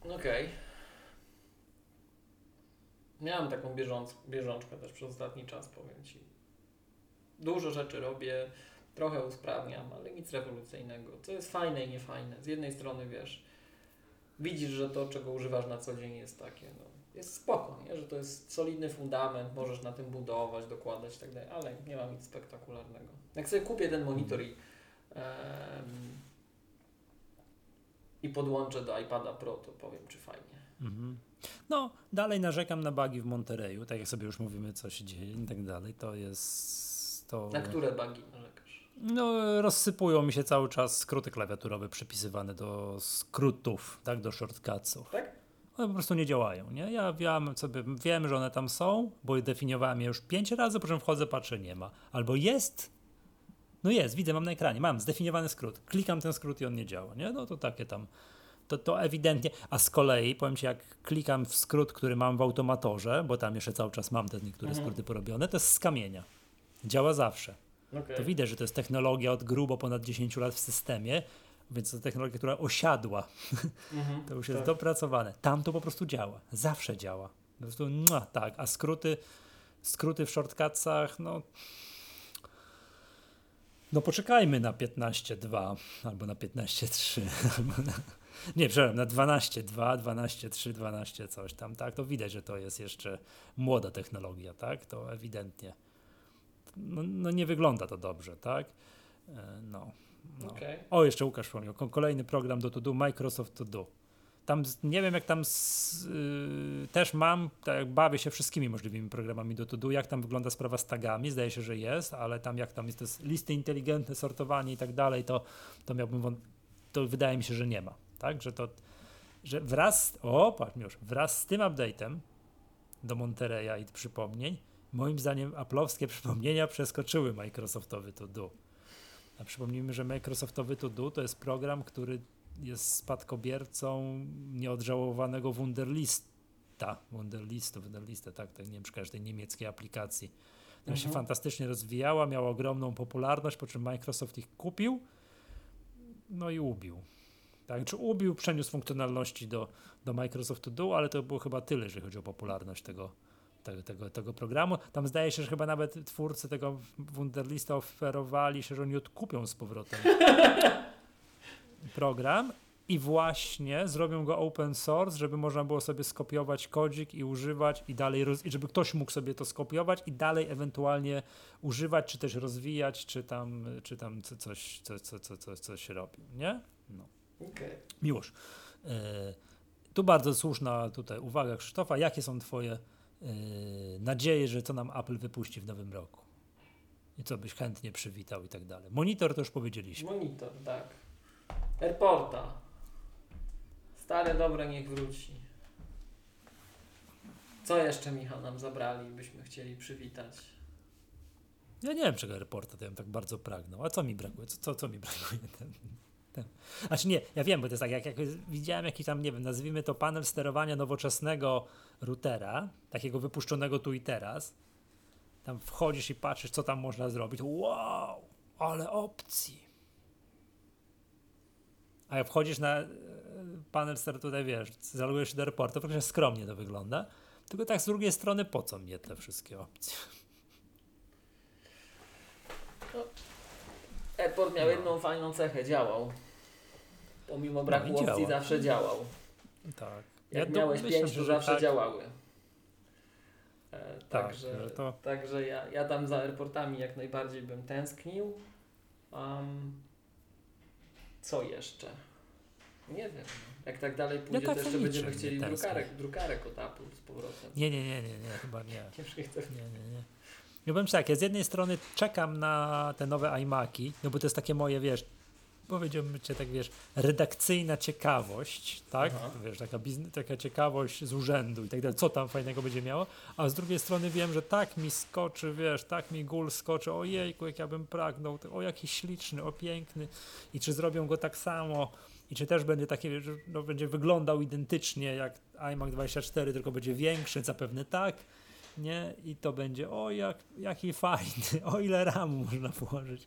Okej. Okay. Miałem taką bieżąc, bieżączkę też przez ostatni czas, powiem Ci. Dużo rzeczy robię, trochę usprawniam, ale nic rewolucyjnego. Co jest fajne i niefajne. Z jednej strony wiesz, widzisz, że to, czego używasz na co dzień jest takie, no, jest spoko, nie? że to jest solidny fundament, możesz na tym budować, dokładać i tak dalej, ale nie ma nic spektakularnego. Jak sobie kupię ten monitor i i podłączę do iPada Pro, to powiem, czy fajnie. Mhm. No, dalej narzekam na bugi w Montereju, tak jak sobie już mówimy, co się dzieje i tak dalej. To jest. To... Na które bugi narzekasz? No, rozsypują mi się cały czas skróty klawiaturowe przypisywane do skrótów, tak, do shortcutsów. Tak? One po prostu nie działają, nie? Ja wiem sobie, wiem, że one tam są, bo definiowałem je już pięć razy, po czym wchodzę, patrzę, nie ma. Albo jest, no jest, widzę, mam na ekranie, mam zdefiniowany skrót. Klikam ten skrót i on nie działa, nie? No to takie tam, to, to ewidentnie. A z kolei, powiem Ci, jak klikam w skrót, który mam w automatorze, bo tam jeszcze cały czas mam te niektóre Mhm. skróty porobione, to jest z kamienia. Działa zawsze. Okay. To widać, że to jest technologia od grubo ponad 10 lat w systemie, więc to technologia, która osiadła Mhm. to już jest Tak. dopracowane. Tam to po prostu działa. Zawsze działa. Po prostu mua, tak, a skróty, skróty w shortcutsach, no. No poczekajmy na 15.2 albo na 15.3. albo na- Nie, przepraszam, na 12.2, 12.3, 12 coś tam, tak? To widać, że to jest jeszcze młoda technologia, tak? To ewidentnie. No, no nie wygląda to dobrze, tak? E, No. no. Okej. O, jeszcze Łukasz wspomniał, ko- kolejny program do To Do, Microsoft To Do. Tam nie wiem, jak tam z, y, też mam, tak bawię się wszystkimi możliwymi programami do To Do, jak tam wygląda sprawa z tagami, zdaje się, że jest, ale tam jak tam jest to listy inteligentne, sortowanie i tak dalej, to, to miałbym, to wydaje mi się, że nie ma, tak, że to, że wraz, o, patrz już, wraz z tym update'em do Montereya i przypomnień, moim zdaniem aplowskie przypomnienia przeskoczyły Microsoftowy To Do. A przypomnijmy, że Microsoftowy To Do to jest program, który jest spadkobiercą nieodżałowanego Wunderlista. Wunderlistu, Wunderlista, tak, tak, nie wiem, każdej niemieckiej aplikacji. Ona się Mhm. fantastycznie rozwijała, miała ogromną popularność, po czym Microsoft ich kupił, no i ubił. Tak, czy ubił, przeniósł funkcjonalności do, do Microsoft To Do, ale to było chyba tyle, jeżeli chodzi o popularność tego, tego, tego, tego programu. Tam zdaje się, że chyba nawet twórcy tego Wunderlista oferowali się, że oni odkupią z powrotem program i właśnie zrobią go open source, żeby można było sobie skopiować kodzik i używać i dalej, i żeby ktoś mógł sobie to skopiować i dalej ewentualnie używać, czy też rozwijać, czy tam, czy tam co- coś, co, co, co, co, coś robił, nie? No. Okej. Miłosz, e, tu bardzo słuszna tutaj uwaga Krzysztofa, jakie są twoje e, nadzieje, że co nam Apple wypuści w nowym roku? I co byś chętnie przywitał i tak dalej. Monitor to już powiedzieliśmy. Monitor, tak. Airporta. Stare dobre niech wróci. Co jeszcze, Michał, nam zabrali, byśmy chcieli przywitać? Ja nie wiem, czego reporta to ja bym tak bardzo pragnął. A co mi brakuje? Co, co, co mi brakuje? Ten. Znaczy nie, ja wiem, bo to jest tak, jak, jak widziałem jakiś tam, nie wiem, nazwijmy to panel sterowania nowoczesnego routera, takiego wypuszczonego tu i teraz. Tam wchodzisz i patrzysz, co tam można zrobić. Wow, ale opcji. A jak wchodzisz na e, panel ster tutaj, wiesz, zalujesz się do reportu, faktycznie skromnie to wygląda. Tylko tak z drugiej strony, po co mnie te wszystkie opcje? Airport miał No. jedną fajną cechę, działał. Pomimo braku i opcji działa. zawsze działał. Tak. Jak do- miałeś myślę, pięć, to zawsze tak. działały. E, Tak, także, że to- także ja, ja tam za airportami jak najbardziej bym tęsknił. Um, co jeszcze? Nie wiem. Jak tak dalej pójdzie, tak to jeszcze będziemy chcieli drukarek, drukarek od Apple z powrotem. Nie, nie, nie, nie, nie, chyba nie. Nie, nie, nie. Ja powiem tak, ja z jednej strony czekam na te nowe iMaki, no bo to jest takie moje, wiesz, powiedziałbym cię tak, wiesz, redakcyjna ciekawość, tak? Aha. Wiesz, taka, bizne, taka ciekawość z urzędu i tak dalej, co tam fajnego będzie miało, a z drugiej strony wiem, że tak mi skoczy, wiesz, tak mi gól skoczy, ojejku, jak ja bym pragnął, o jaki śliczny, o piękny i czy zrobią go tak samo i czy też będzie taki, że no, będzie wyglądał identycznie jak iMac 24, tylko będzie większy, zapewne tak, nie? I to będzie, o jak, jaki fajny, o ile ramu można włożyć,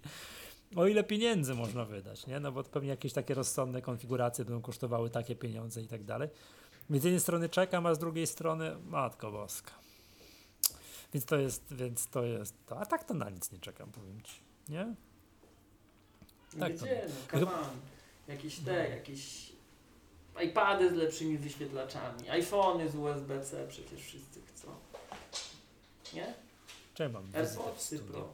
o ile pieniędzy można wydać, nie? No bo pewnie jakieś takie rozsądne konfiguracje będą kosztowały takie pieniądze i tak dalej. Więc z jednej strony czekam, a z drugiej strony Matko Boska. Więc to jest, więc to jest to. A tak to na nic nie czekam, powiem ci. Nie? Tak, Gdzie? to- No. Jakieś te, jakieś iPady z lepszymi wyświetlaczami, iPhony z USB-C przecież wszyscy chcą. Nie? Czemu mam AirPodsy? Pro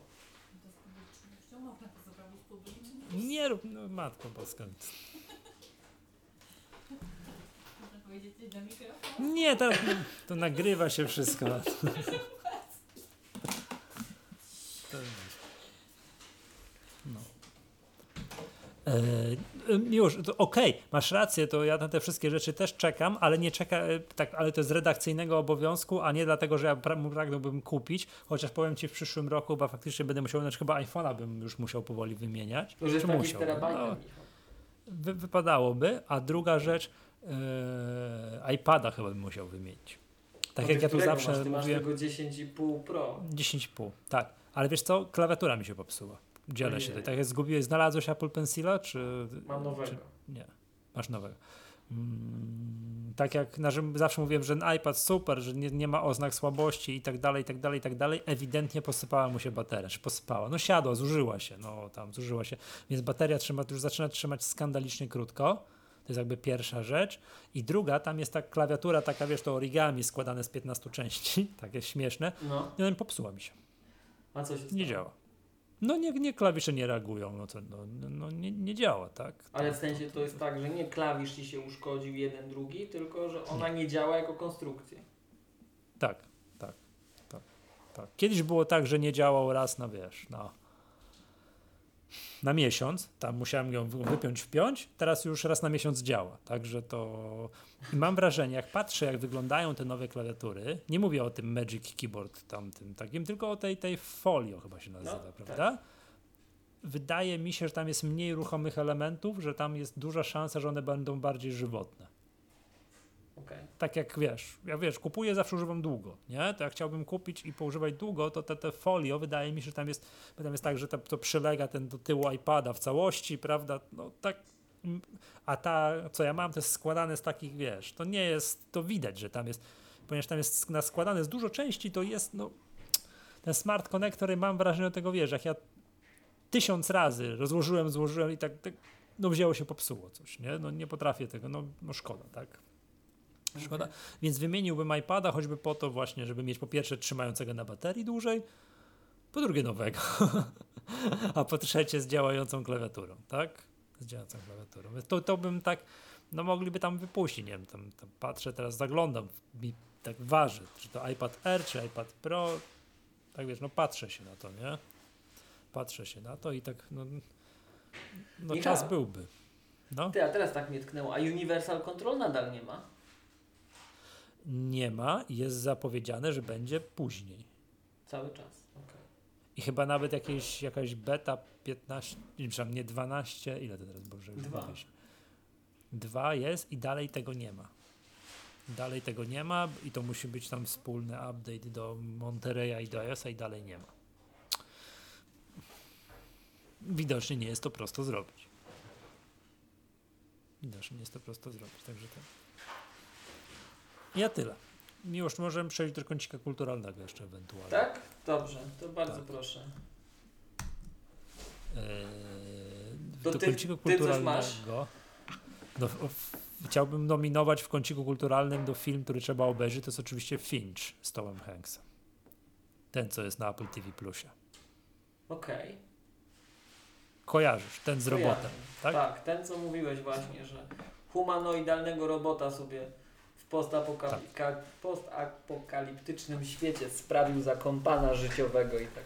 publiczny? Nie rób, no matko boska. Można powiedzieć na mikrofon? Nie, teraz to nagrywa się wszystko. już, to okej, masz rację, to ja na te wszystkie rzeczy też czekam, ale nie czeka, e, tak, ale to z redakcyjnego obowiązku, a nie dlatego, że ja pra- pragnąłbym kupić, chociaż powiem Ci w przyszłym roku, bo faktycznie będę musiał, znaczy chyba iPhone'a bym już musiał powoli wymieniać. To już terabajtem, No, wy, wypadałoby, a druga rzecz, e, iPada chyba bym musiał wymienić. Tak jak ja tu zawsze masz? Ty masz mówię, tego 10,5 Pro. 10,5, tak. Ale wiesz co, klawiatura mi się popsuła. Dzielę się tutaj. Tak jak zgubiłeś, znalazłeś Apple Pencila, czy... Mam nowego. Czy, nie, masz nowego. Mm, tak jak na, zawsze mówiłem, że ten iPad super, że nie, nie ma oznak słabości i tak dalej, i tak dalej, i tak dalej, ewidentnie posypała mu się bateria, czy posypała. No siadła, zużyła się, no tam zużyła się, więc bateria trzyma, już zaczyna trzymać skandalicznie krótko. To jest jakby pierwsza rzecz. I druga, tam jest ta klawiatura, taka wiesz, to origami składane z 15 części, takie śmieszne. No, I ona popsuła mi się. a co się stało? Nie działa. No nie, nie klawisze nie reagują, no to no, no, nie, nie działa, tak? Ale w sensie to jest tak, że nie klawisz ci się uszkodził jeden, drugi, tylko że ona nie działa jako konstrukcja. Tak, tak, tak, tak. Kiedyś było tak, że nie działał raz na wiesz, na, na miesiąc, tam musiałem ją wy- wypiąć, wpiąć, teraz już raz na miesiąc działa, także to i mam wrażenie, jak patrzę jak wyglądają te nowe klawiatury, nie mówię o tym Magic Keyboard tamtym takim, tylko o tej, tej folio chyba się nazywa, No, tak. prawda? Wydaje mi się, że tam jest mniej ruchomych elementów, że tam jest duża szansa, że one będą bardziej żywotne Okej. tak jak wiesz, ja wiesz, kupuję, zawsze używam długo, nie? To jak chciałbym kupić i poużywać długo, to te, te folio, wydaje mi się, że tam jest, tam jest tak, że to, to przylega ten do tyłu iPada w całości, prawda? No tak, a ta, co ja mam, to jest składane z takich, wiesz, to nie jest, to widać, że tam jest, ponieważ tam jest składane z dużo części, to jest, no, ten smart connector, mam wrażenie tego, wiesz, jak ja tysiąc razy rozłożyłem, złożyłem i tak, tak no wzięło się, popsuło coś, nie? No nie potrafię tego, no, no szkoda, tak? Szkoda. Więc wymieniłbym iPada choćby po to właśnie, żeby mieć po pierwsze trzymającego na baterii dłużej, po drugie nowego, a po trzecie z działającą klawiaturą, tak? Z działającą klawiaturą. To, to bym tak, no mogliby tam wypuścić, nie wiem, tam, tam patrzę teraz, zaglądam, mi tak waży, czy to iPad Air, czy iPad Pro, tak wiesz, no patrzę się na to, nie? Patrzę się na to i tak, no, no czas byłby. No. Ty, a teraz tak mnie tknęło. A Universal Control nadal nie ma? Nie ma, jest zapowiedziane, że będzie później. Cały czas. Okej. I chyba nawet jakieś, jakaś beta 15, nie, przepraszam, nie 12, ile to teraz Boże już Dwa. mówisz? Dwa jest i dalej tego nie ma. Dalej tego nie ma i to musi być tam wspólny update do Monterey'a i do iOS'a i dalej nie ma. Widocznie nie jest to prosto zrobić. Widocznie nie jest to prosto zrobić, także tak. Ja tyle. Miłość, możemy przejść do kącika kulturalnego jeszcze ewentualnie. Tak? Dobrze, to bardzo Tak. proszę. Eee, do ty- coś kulturalnego. Chciałbym nominować w kąciku kulturalnym do film, który trzeba obejrzeć. To jest oczywiście Finch z Tomem Hanksem. Ten, co jest na Apple TV Plusie. Okej. Kojarzysz, ten z Kojarzę. robotem, tak? Tak, ten co mówiłeś właśnie, że humanoidalnego robota sobie w postapoka- ka- postapokaliptycznym świecie sprawił za kompana życiowego i tak.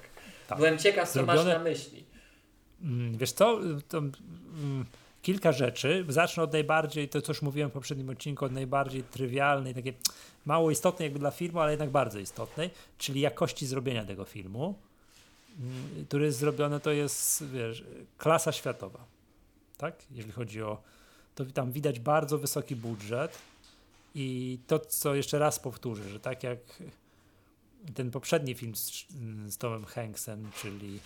Tak. Byłem ciekaw, co masz Zrobione- na myśli. Mm, Wiesz co, to, mm, kilka rzeczy. Zacznę od najbardziej, to co już mówiłem w poprzednim odcinku, od najbardziej trywialnej, takiej mało istotnej jakby dla filmu, ale jednak bardzo istotnej, czyli jakości zrobienia tego filmu, mm, który jest zrobiony, to jest, wiesz, klasa światowa, tak? Jeżeli chodzi o, to tam widać bardzo wysoki budżet i to, co jeszcze raz powtórzę, że tak jak ten poprzedni film z, z Tomem Hanksem, czyli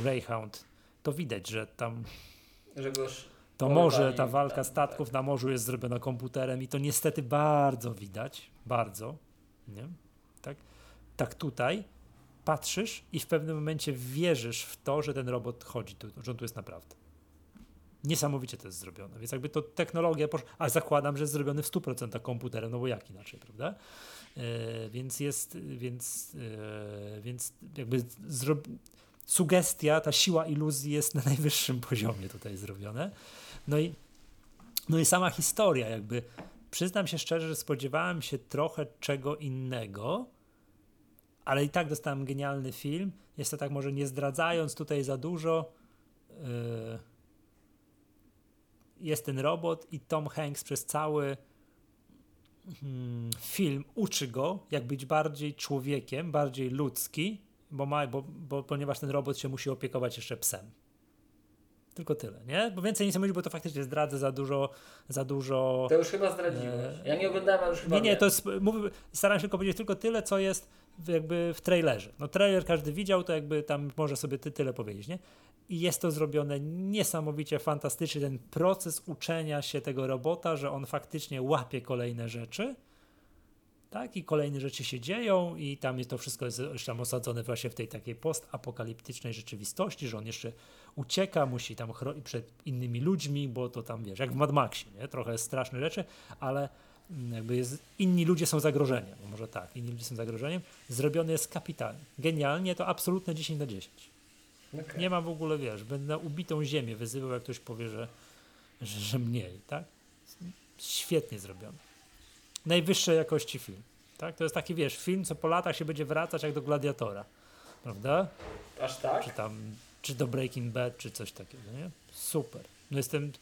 Greyhound, to widać, że tam Że to morze, ta walka tak, statków na morzu jest zrobiona komputerem i to niestety bardzo widać, bardzo, nie? Tak, tak tutaj patrzysz i w pewnym momencie wierzysz w to, że ten robot chodzi, tu, że on tu jest naprawdę. Niesamowicie to jest zrobione, więc jakby to technologia, a zakładam, że jest zrobiony w 100% komputerem, no bo jak inaczej, prawda? E, więc jest, więc, e, więc jakby zro... sugestia, ta siła iluzji jest na najwyższym poziomie tutaj zrobione. No i, no i sama historia, jakby przyznam się szczerze, że spodziewałem się trochę czego innego, ale i tak dostałem genialny film. Jest to tak, może nie zdradzając tutaj za dużo. Yy, jest ten robot i Tom Hanks przez cały hmm, film uczy go, jak być bardziej człowiekiem, bardziej ludzki, bo, ma, bo, bo ponieważ ten robot się musi opiekować jeszcze psem. Tylko tyle, nie? Bo więcej nie chcę mówić, bo to faktycznie zdradzę za dużo, za dużo... To już chyba zdradziłeś. Ja nie oglądałem, ale już chyba Nie, nie, to jest, mówię, staram się tylko powiedzieć tylko tyle, co jest jakby w trailerze. No trailer każdy widział, to jakby tam może sobie ty, tyle powiedzieć, nie? I jest to zrobione niesamowicie fantastycznie, ten proces uczenia się tego robota, że on faktycznie łapie kolejne rzeczy, tak? I kolejne rzeczy się dzieją i tam jest to wszystko jest tam osadzone właśnie w tej takiej postapokaliptycznej rzeczywistości, że on jeszcze ucieka, musi tam chronić przed innymi ludźmi, bo to tam, wiesz, jak w Mad Maxie, nie? Trochę straszne rzeczy, ale jakby jest, inni ludzie są zagrożeniem, może tak, inni ludzie są zagrożeniem. Zrobiony jest kapitalnie. Genialnie, to absolutne 10 na 10. Okej. Nie ma w ogóle, wiesz, będę na ubitą ziemię wyzywał, jak ktoś powie, że, że, że mniej, tak? Świetnie zrobiony. Najwyższej jakości film, tak? To jest taki, wiesz, film, co po latach się będzie wracać jak do Gladiatora, prawda? Aż tak? Czy tam, czy do Breaking Bad, czy coś takiego, nie? Super. No jestem,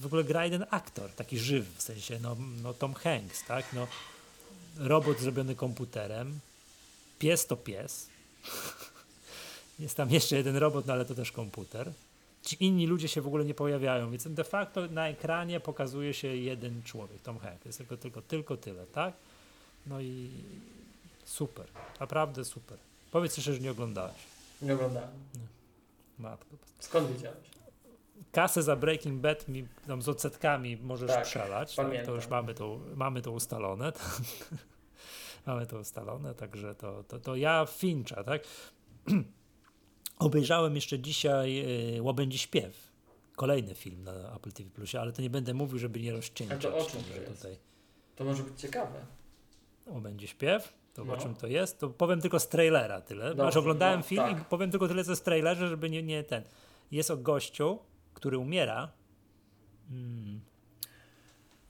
w, ogóle gra jeden aktor, taki żywy, w sensie, no, no Tom Hanks, tak? No, robot zrobiony komputerem, pies to pies, jest tam jeszcze jeden robot, no ale to też komputer. Ci inni ludzie się w ogóle nie pojawiają, więc de facto na ekranie pokazuje się jeden człowiek, Tom Hanks. Jest tylko, tylko, tylko tyle, tak? No i super, naprawdę super. Powiedz jeszcze, że nie oglądałeś. Nie oglądałem. Matko. Skąd wiedziałeś? Kasę za Breaking Bad mi tam z odsetkami możesz Tak, strzelać. Tak? To już mamy to, mamy to ustalone. tak? mamy to ustalone, także to, to, to ja Fincha, tak? Obejrzałem jeszcze dzisiaj y, Łabędzi Śpiew. Kolejny film na Apple TV Plusie, ale to nie będę mówił, żeby nie rozcieńczać. A to o czym to także jest? tutaj To może być ciekawe. Łabędzi Śpiew. To No. o czym to jest? To powiem tylko z trailera tyle. Dobrze, Znaczy oglądałem no, film tak. i powiem tylko tyle, co z trailerze, żeby nie, nie ten. Jest o gościu, który umiera. Mm.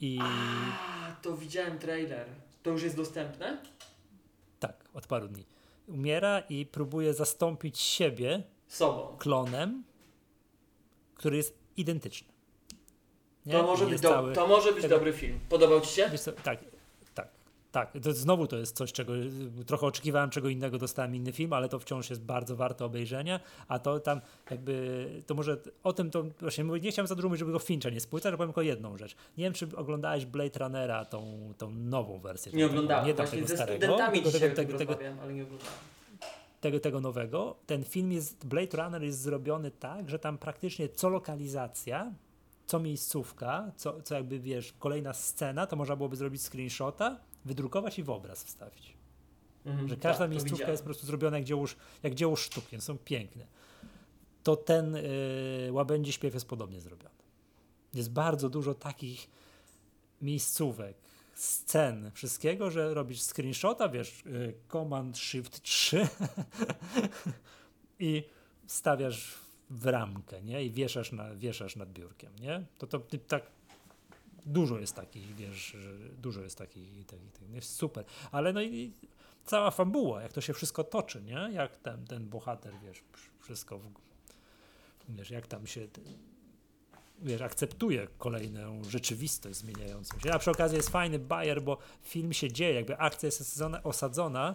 I A, to widziałem trailer. To już jest dostępne? tak, od paru dni. Umiera i próbuje zastąpić siebie Sobą. klonem, który jest identyczny. Nie? To może, być, do, cały- to może być dobry film. Podobał Ci się? Co, tak, tak. To znowu to jest coś, czego trochę oczekiwałem czego innego, dostałem inny film, ale to wciąż jest bardzo warte obejrzenia, a to tam jakby, to może o tym to właśnie nie chciałem za dużo mówić, żeby go Fincha nie spłycać, ale powiem tylko jedną rzecz. Nie wiem, czy oglądałeś Blade Runnera, tą, tą nową wersję. Nie oglądałem. Nie Właśnie tego ze starego, studentami tego, tego, tego, tego, ale nie oglądałem. tego, tego nowego. Ten film jest, Blade Runner jest zrobiony tak, że tam praktycznie co lokalizacja, co miejscówka, co, co jakby wiesz, kolejna scena, to można byłoby zrobić screenshota, wydrukować i w obraz wstawić. Mhm, Że każda tak, miejscówka jest po prostu zrobiona jak dzieło, jak dzieło sztuki, są piękne. To ten y, łabędzi śpiew jest podobnie zrobiony. Jest bardzo dużo takich miejscówek, scen, wszystkiego, że robisz screenshota, wiesz, y, Command Shift 3 i stawiasz w ramkę, nie? I wieszasz, na, wieszasz nad biurkiem, nie? To, to tak dużo jest takich, wiesz, dużo jest takich, takich, takich jest super. Ale no i cała fabuła, jak to się wszystko toczy, nie? Jak ten, ten bohater, wiesz, wszystko, w, wiesz, jak tam się, wiesz, akceptuje kolejną rzeczywistość zmieniającą się. A przy okazji jest fajny bajer, bo film się dzieje, jakby akcja jest osadzona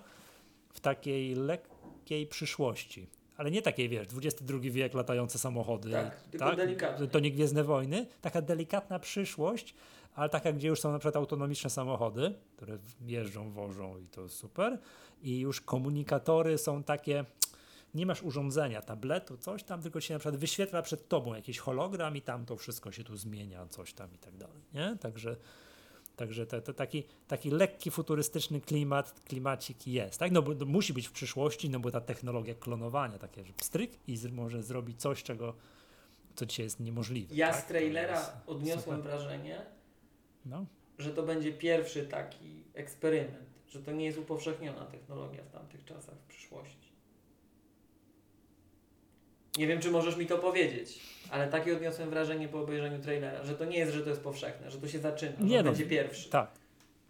w takiej lekkiej przyszłości. Ale nie takiej, wiesz, XXI wiek, latające samochody. Tak, tylko delikatnie. To nie Gwiezdne Wojny. Taka delikatna przyszłość, ale taka, gdzie już są na przykład autonomiczne samochody, które jeżdżą, wożą i to jest super. I już komunikatory są takie, nie masz urządzenia, tabletu, coś tam, tylko się na przykład wyświetla przed tobą jakiś hologram i tam to wszystko się tu zmienia, coś tam i tak dalej, nie? Także, także te, te, taki, taki lekki, futurystyczny klimat, klimacik jest, tak? No bo musi być w przyszłości, no bo ta technologia klonowania, takie, że pstryk i z, może zrobić coś, czego, co dzisiaj jest niemożliwe. Ja tak? z trailera odniosłem super. wrażenie, No, że to będzie pierwszy taki eksperyment, że to nie jest upowszechniona technologia w tamtych czasach, w przyszłości. Nie wiem, czy możesz mi to powiedzieć, ale takie odniosłem wrażenie po obejrzeniu trailera, że to nie jest, że to jest powszechne, że to się zaczyna, że Nie on no, będzie pierwszy. Tak.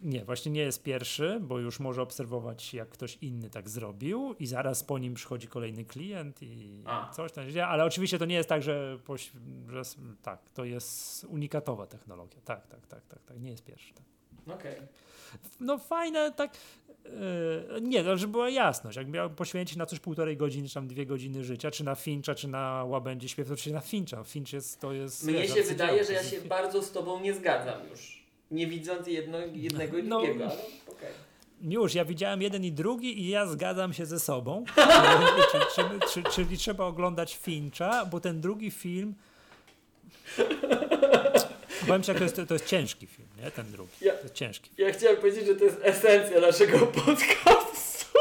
Nie, właśnie nie jest pierwszy, bo już może obserwować, jak ktoś inny tak zrobił, i zaraz po nim przychodzi kolejny klient i A. coś tam się dzieje. Ale oczywiście to nie jest tak, że, poś- że tak, to jest unikatowa technologia. Tak, tak, tak, tak, tak. Nie jest pierwszy. Tak. Okej. No fajne, tak. Yy, nie, no, żeby była jasność. Jak miał poświęcić na coś półtorej godziny, czy tam dwie godziny życia, czy na Fincha, czy na łabędzie śpiew, to oczywiście na Fincha. Finch jest, to jest. Mnie wiesz, się wydaje, że To ja się bardzo z tobą nie zgadzam już. Nie widząc jedno, jednego i No. drugiego, ale okej. Już, ja widziałem jeden i drugi i ja zgadzam się ze sobą. czyli, czyli, czyli, czyli trzeba oglądać Fincha, bo ten drugi film. Powiem jak to jest, to jest ciężki film, nie? Ten drugi. Ja- To jest ciężki. Ja chciałem powiedzieć, że to jest esencja naszego podcastu.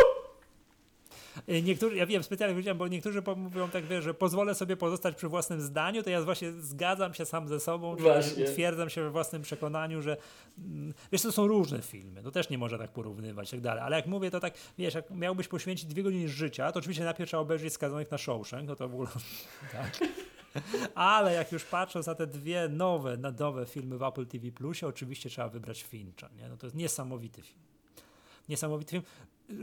Y, Niektórzy, ja wiem, specjalnie powiedziałem, bo niektórzy mówią tak, wiesz, że pozwolę sobie pozostać przy własnym zdaniu, to ja właśnie zgadzam się sam ze sobą, Właśnie. utwierdzam się we własnym przekonaniu, że mm, wiesz, to są różne filmy, to też nie można tak porównywać i tak dalej, ale jak mówię, to tak, wiesz, jak miałbyś poświęcić dwie godziny życia, to oczywiście najpierw trzeba obejrzeć Skazanych na Shawshank, no to w ogóle, tak. Ale jak już patrząc na te dwie nowe, na nowe filmy w Apple TV Plusie, oczywiście trzeba wybrać Fincha, nie? No to jest niesamowity film. Niesamowity film.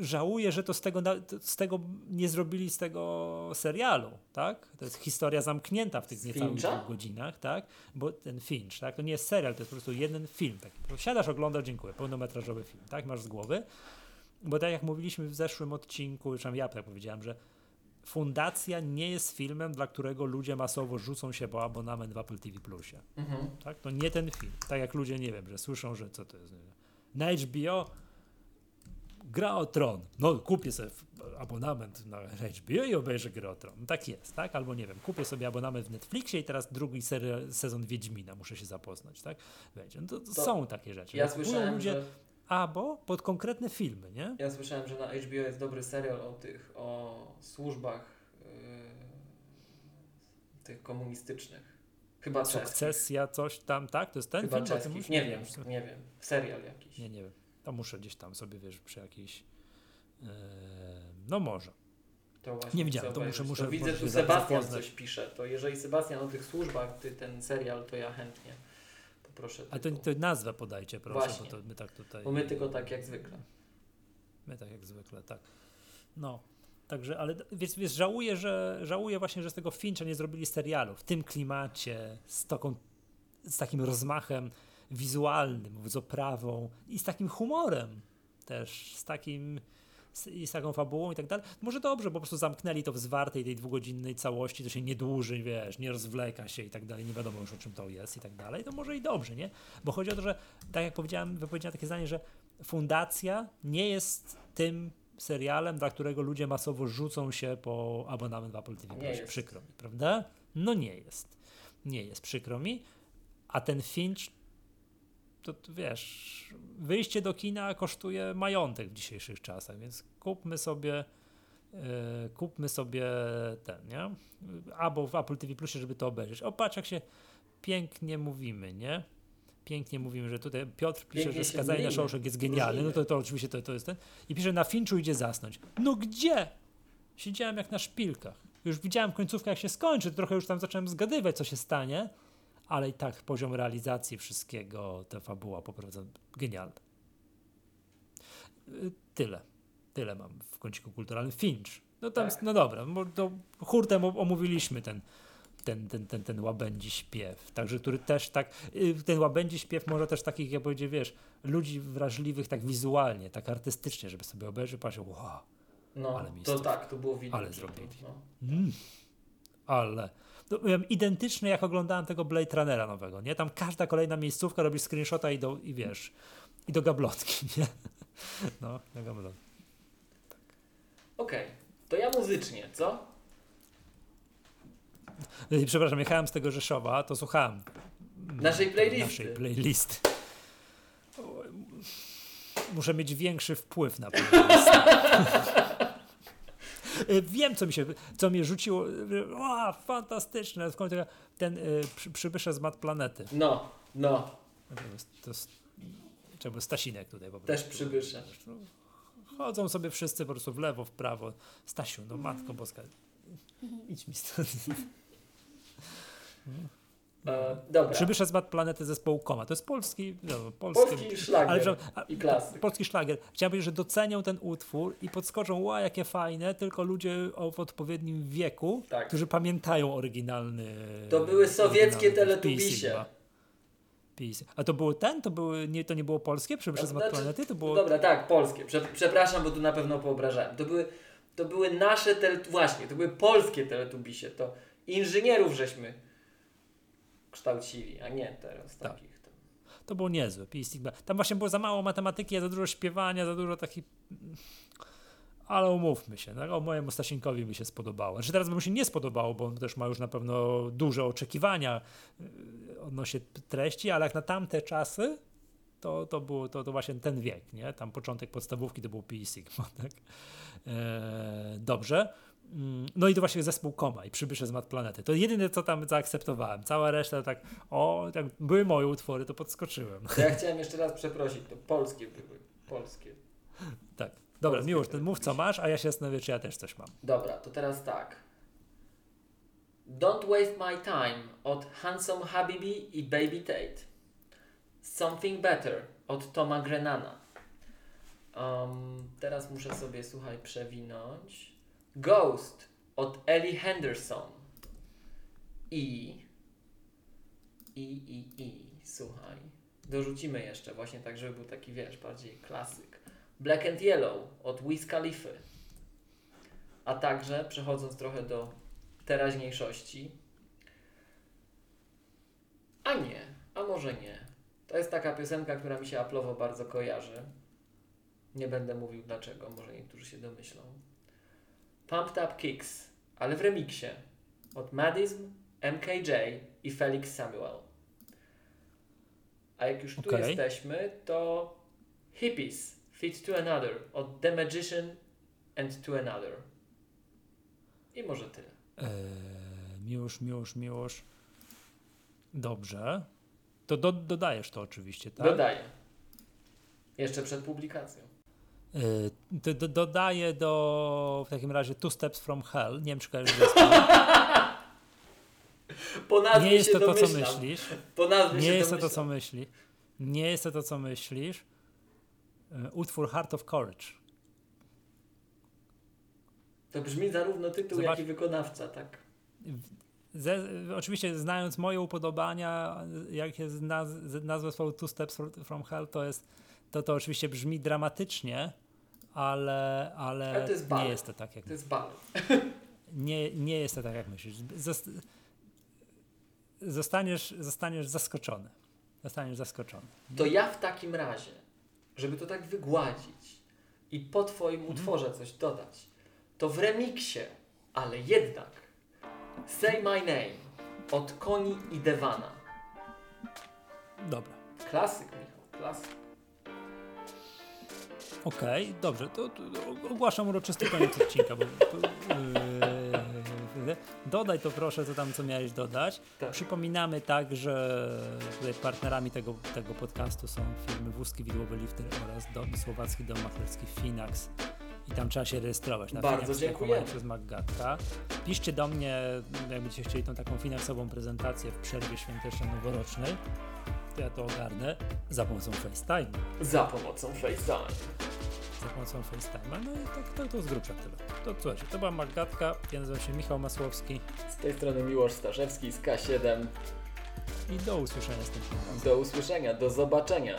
Żałuję, że to z tego, z tego nie zrobili z tego serialu, tak? To jest historia zamknięta w tych Z niecałych dwóch godzinach, tak? Bo ten Finch, tak? To nie jest serial, to jest po prostu jeden film. Tak? Prostu Siadasz, oglądasz, dziękuję, pełnometrażowy film, tak? Masz z głowy. Bo tak jak mówiliśmy w zeszłym odcinku, już ja tak powiedziałem, że Fundacja nie jest filmem, dla którego ludzie masowo rzucą się po abonament w Apple TV Plusie. Mhm. Tak? To nie ten film. Tak jak ludzie, nie wiem, że słyszą, że co to jest. Na HBO gra o tron. No, kupię sobie abonament na HBO i obejrzę grę o tron. Tak jest, tak? Albo nie wiem, kupię sobie abonament w Netflixie i teraz drugi sezon Wiedźmina muszę się zapoznać, tak? Będzie. No to, to To są takie rzeczy. Ja słyszałem, ludzie że, albo pod konkretne filmy, nie? ja słyszałem, że na HBO jest dobry serial o tych, o służbach yy, tych komunistycznych. Chyba. Sukcesja, coś tam, tak? To jest ten Chyba film? czeskich. mówisz? Nie wiem, nie wiem. Serial jakiś. Nie, nie wiem. To muszę gdzieś tam sobie, wiesz, przy jakiejś... e, no może. To właśnie Nie widziałem, to muszę- muszę to widzę, tu Sebastian zapoznać. coś pisze. To jeżeli Sebastian o tych służbach, ty ten serial, to ja chętnie poproszę. A to, to nazwę podajcie, proszę, Właśnie. bo to my tak tutaj... Bo my tylko tak jak zwykle. My tak jak zwykle, tak. No, także, ale więc, więc żałuję, że żałuję właśnie, że z tego Fincha nie zrobili serialu w tym klimacie, z, taką, z takim rozmachem wizualnym, z oprawą i z takim humorem też, z takim z, i z taką fabułą i tak dalej. Może dobrze, po prostu zamknęli to w zwartej tej dwugodzinnej całości, to się nie dłuży, wiesz, nie rozwleka się i tak dalej, nie wiadomo już o czym to jest i tak dalej, to może i dobrze, nie? Bo chodzi o to, że tak jak powiedziałem, wypowiedziałem takie zdanie, że Fundacja nie jest tym serialem, dla którego ludzie masowo rzucą się po abonament w Apple TV+. Przykro mi, prawda? No nie jest. Nie jest, przykro mi. A ten Finch, to, wiesz, wyjście do kina kosztuje majątek w dzisiejszych czasach, więc kupmy sobie yy, kupmy sobie ten, nie? Albo w Apple TV Plusie, żeby to obejrzeć. O, patrz jak się pięknie mówimy, nie? Pięknie mówimy, że tutaj Piotr pisze, Pięknie że skazanie na. Shawshank jest genialny, no to, to oczywiście to, to jest ten. I pisze, na Finchu idzie zasnąć. No gdzie? Siedziałem jak na szpilkach. Już widziałem końcówkę, jak się skończy, trochę już tam zacząłem zgadywać, co się stanie, ale i tak poziom realizacji wszystkiego, ta fabuła poprowadza genialna. Y, Tyle. Tyle mam w kąciku kulturalnym. Finch. No tam, Tak. no dobra, to hurtem omówiliśmy ten, ten, ten, ten, ten łabędzi śpiew. Także, który też tak, y, ten łabędzi śpiew może też takich, jak powiedzieć, wiesz, ludzi wrażliwych tak wizualnie, tak artystycznie, żeby sobie obejrzeć, patrzeć, wow, No, Ale to tak, to było widać. Ale zrobili. To, no. Mm. Ale. No, miałem identyczny jak oglądałem tego Blade Runnera nowego, nie? Tam każda kolejna miejscówka robisz screenshota i, do, i wiesz, i do gablotki, nie? No, do gablotki. Okej, to ja muzycznie, co? I, przepraszam, jechałem z tego Rzeszowa, to słuchałem Naszej playlisty. naszej playlisty. Muszę mieć większy wpływ na playlistę. Y, Wiem, co mi się, co mnie rzuciło. O, fantastyczne. W końcu ten y, przy, przybysze z Mat Planety. No, no, To jest, to jest, czemu Stasinek tutaj po prostu. też przybysze. Chodzą sobie wszyscy po prostu w lewo, w prawo. Stasiu, no matko boska. idź mi stąd. E, dobra. Przybysze z Mad Planety zespołu Koma. To jest polski, no, polski, Polski szlagier ale, że- a- i klasyk. polski szlagier. Chciałem powiedzieć, że docenią ten utwór i podskoczą, ła, jakie fajne, tylko ludzie o, w odpowiednim wieku, Tak. którzy pamiętają oryginalny. To były sowieckie teletubisie. PiS. A to był ten? To, były, nie, to nie było polskie? Przybysze z Mad Znaczy, Planety? To było... Dobra, tak, polskie. Prze przepraszam, bo tu na pewno poobrażałem. To były, to były nasze tele... Właśnie, to były polskie teletubisie. To inżynierów żeśmy kształcili, a nie teraz Tak. takich. tam. To było niezłe. Sigma. Tam właśnie było za mało matematyki, za dużo śpiewania, za dużo takich. Ale umówmy się, no, o mojemu Stasinkowi mi się spodobało. Znaczy teraz by mu się nie spodobało, bo on też ma już na pewno duże oczekiwania yy, odnośnie treści, ale jak na tamte czasy, to, to był to, to właśnie ten wiek, nie? Tam początek podstawówki to był Pi Sigma, tak? Eee, dobrze. Mm, No i to właśnie zespół Koma i Przybysze z Mat Planety. To jedyne, co tam zaakceptowałem. Cała reszta tak, o, jak były moje utwory, to podskoczyłem. Ja chciałem jeszcze raz przeprosić, to polskie były. Polskie. Tak. Dobra, Polskie Miłosz, ten mów co masz, a ja się zastanowię, czy ja też coś mam. Dobra, to teraz tak. Don't Waste My Time od Handsome Habibi i Baby Tate. Something Better od Toma Grenana. Um, teraz muszę sobie, słuchaj, przewinąć. Ghost od Ellie Henderson. I. I, i, i. Słuchaj. Dorzucimy jeszcze, właśnie tak, żeby był taki, wiesz, bardziej klasyk. Black and Yellow od Wiz Khalifa. A także, przechodząc trochę do teraźniejszości, a nie, a może nie. To jest taka piosenka, która mi się aplowo bardzo kojarzy. Nie będę mówił dlaczego, może niektórzy się domyślą. Pumped Up Kicks, ale w remiksie od Madism, MKJ i Felix Samuel. A jak już tu Okej. jesteśmy, to Hippies Fit to Another od The Magician and to Another. I może tyle. Eee, miłosz, miłosz, miłosz. Dobrze. To do, dodajesz to oczywiście, tak? Dodaję. Jeszcze przed publikacją. Do, dodaję do w takim razie Two Steps from Hell. Nie wiem, czy kojarzysz Nie jest to to, co myślisz. Nie jest to to, co myśli. Nie jest to to, co myślisz. E, Utwór Heart of Courage. To brzmi zarówno tytuł, Zobacz- jak i wykonawca, tak. Ze, oczywiście znając moje upodobania, jak jest naz, nazwa zespołu Two Steps from Hell, to jest, to, to oczywiście brzmi dramatycznie, ale, ale, Ale to jest nie jest to tak jak To jest balet. nie, nie jest to tak jak myślisz. Zost, zostaniesz, zostaniesz zaskoczony. Zostaniesz zaskoczony. To ja w takim razie, żeby to tak wygładzić i po Twoim Mhm. utworze coś dodać, to w remiksie, ale jednak Say My Name od Koni i Devana. Dobra. Klasyk, Michał, klasyk. Okej, dobrze, to, to, ogłaszam uroczysty koniec odcinka, bo to, yy, dodaj to proszę, co tam, co miałeś dodać. Tak. Przypominamy tak, że tutaj partnerami tego, tego podcastu są firmy Wózki Widłowy Lifter oraz dom, słowacki dom maklerski Finax. I tam trzeba się rejestrować na Bardzo reklamowany przez Maggatka. Piszcie do mnie, jak będziecie chcieli tą taką finansową prezentację w przerwie świąteczno-noworocznej. To ja to ogarnę za pomocą FaceTime. Za pomocą FaceTime. za pomocą FaceTime'a. No i tak, to, to z grubsza tyle. To słuchajcie, to była Magatka, ja nazywam się Michał Masłowski Z tej strony Miłosz Staszewski z K7. i do usłyszenia następnym razem. Do usłyszenia, do zobaczenia.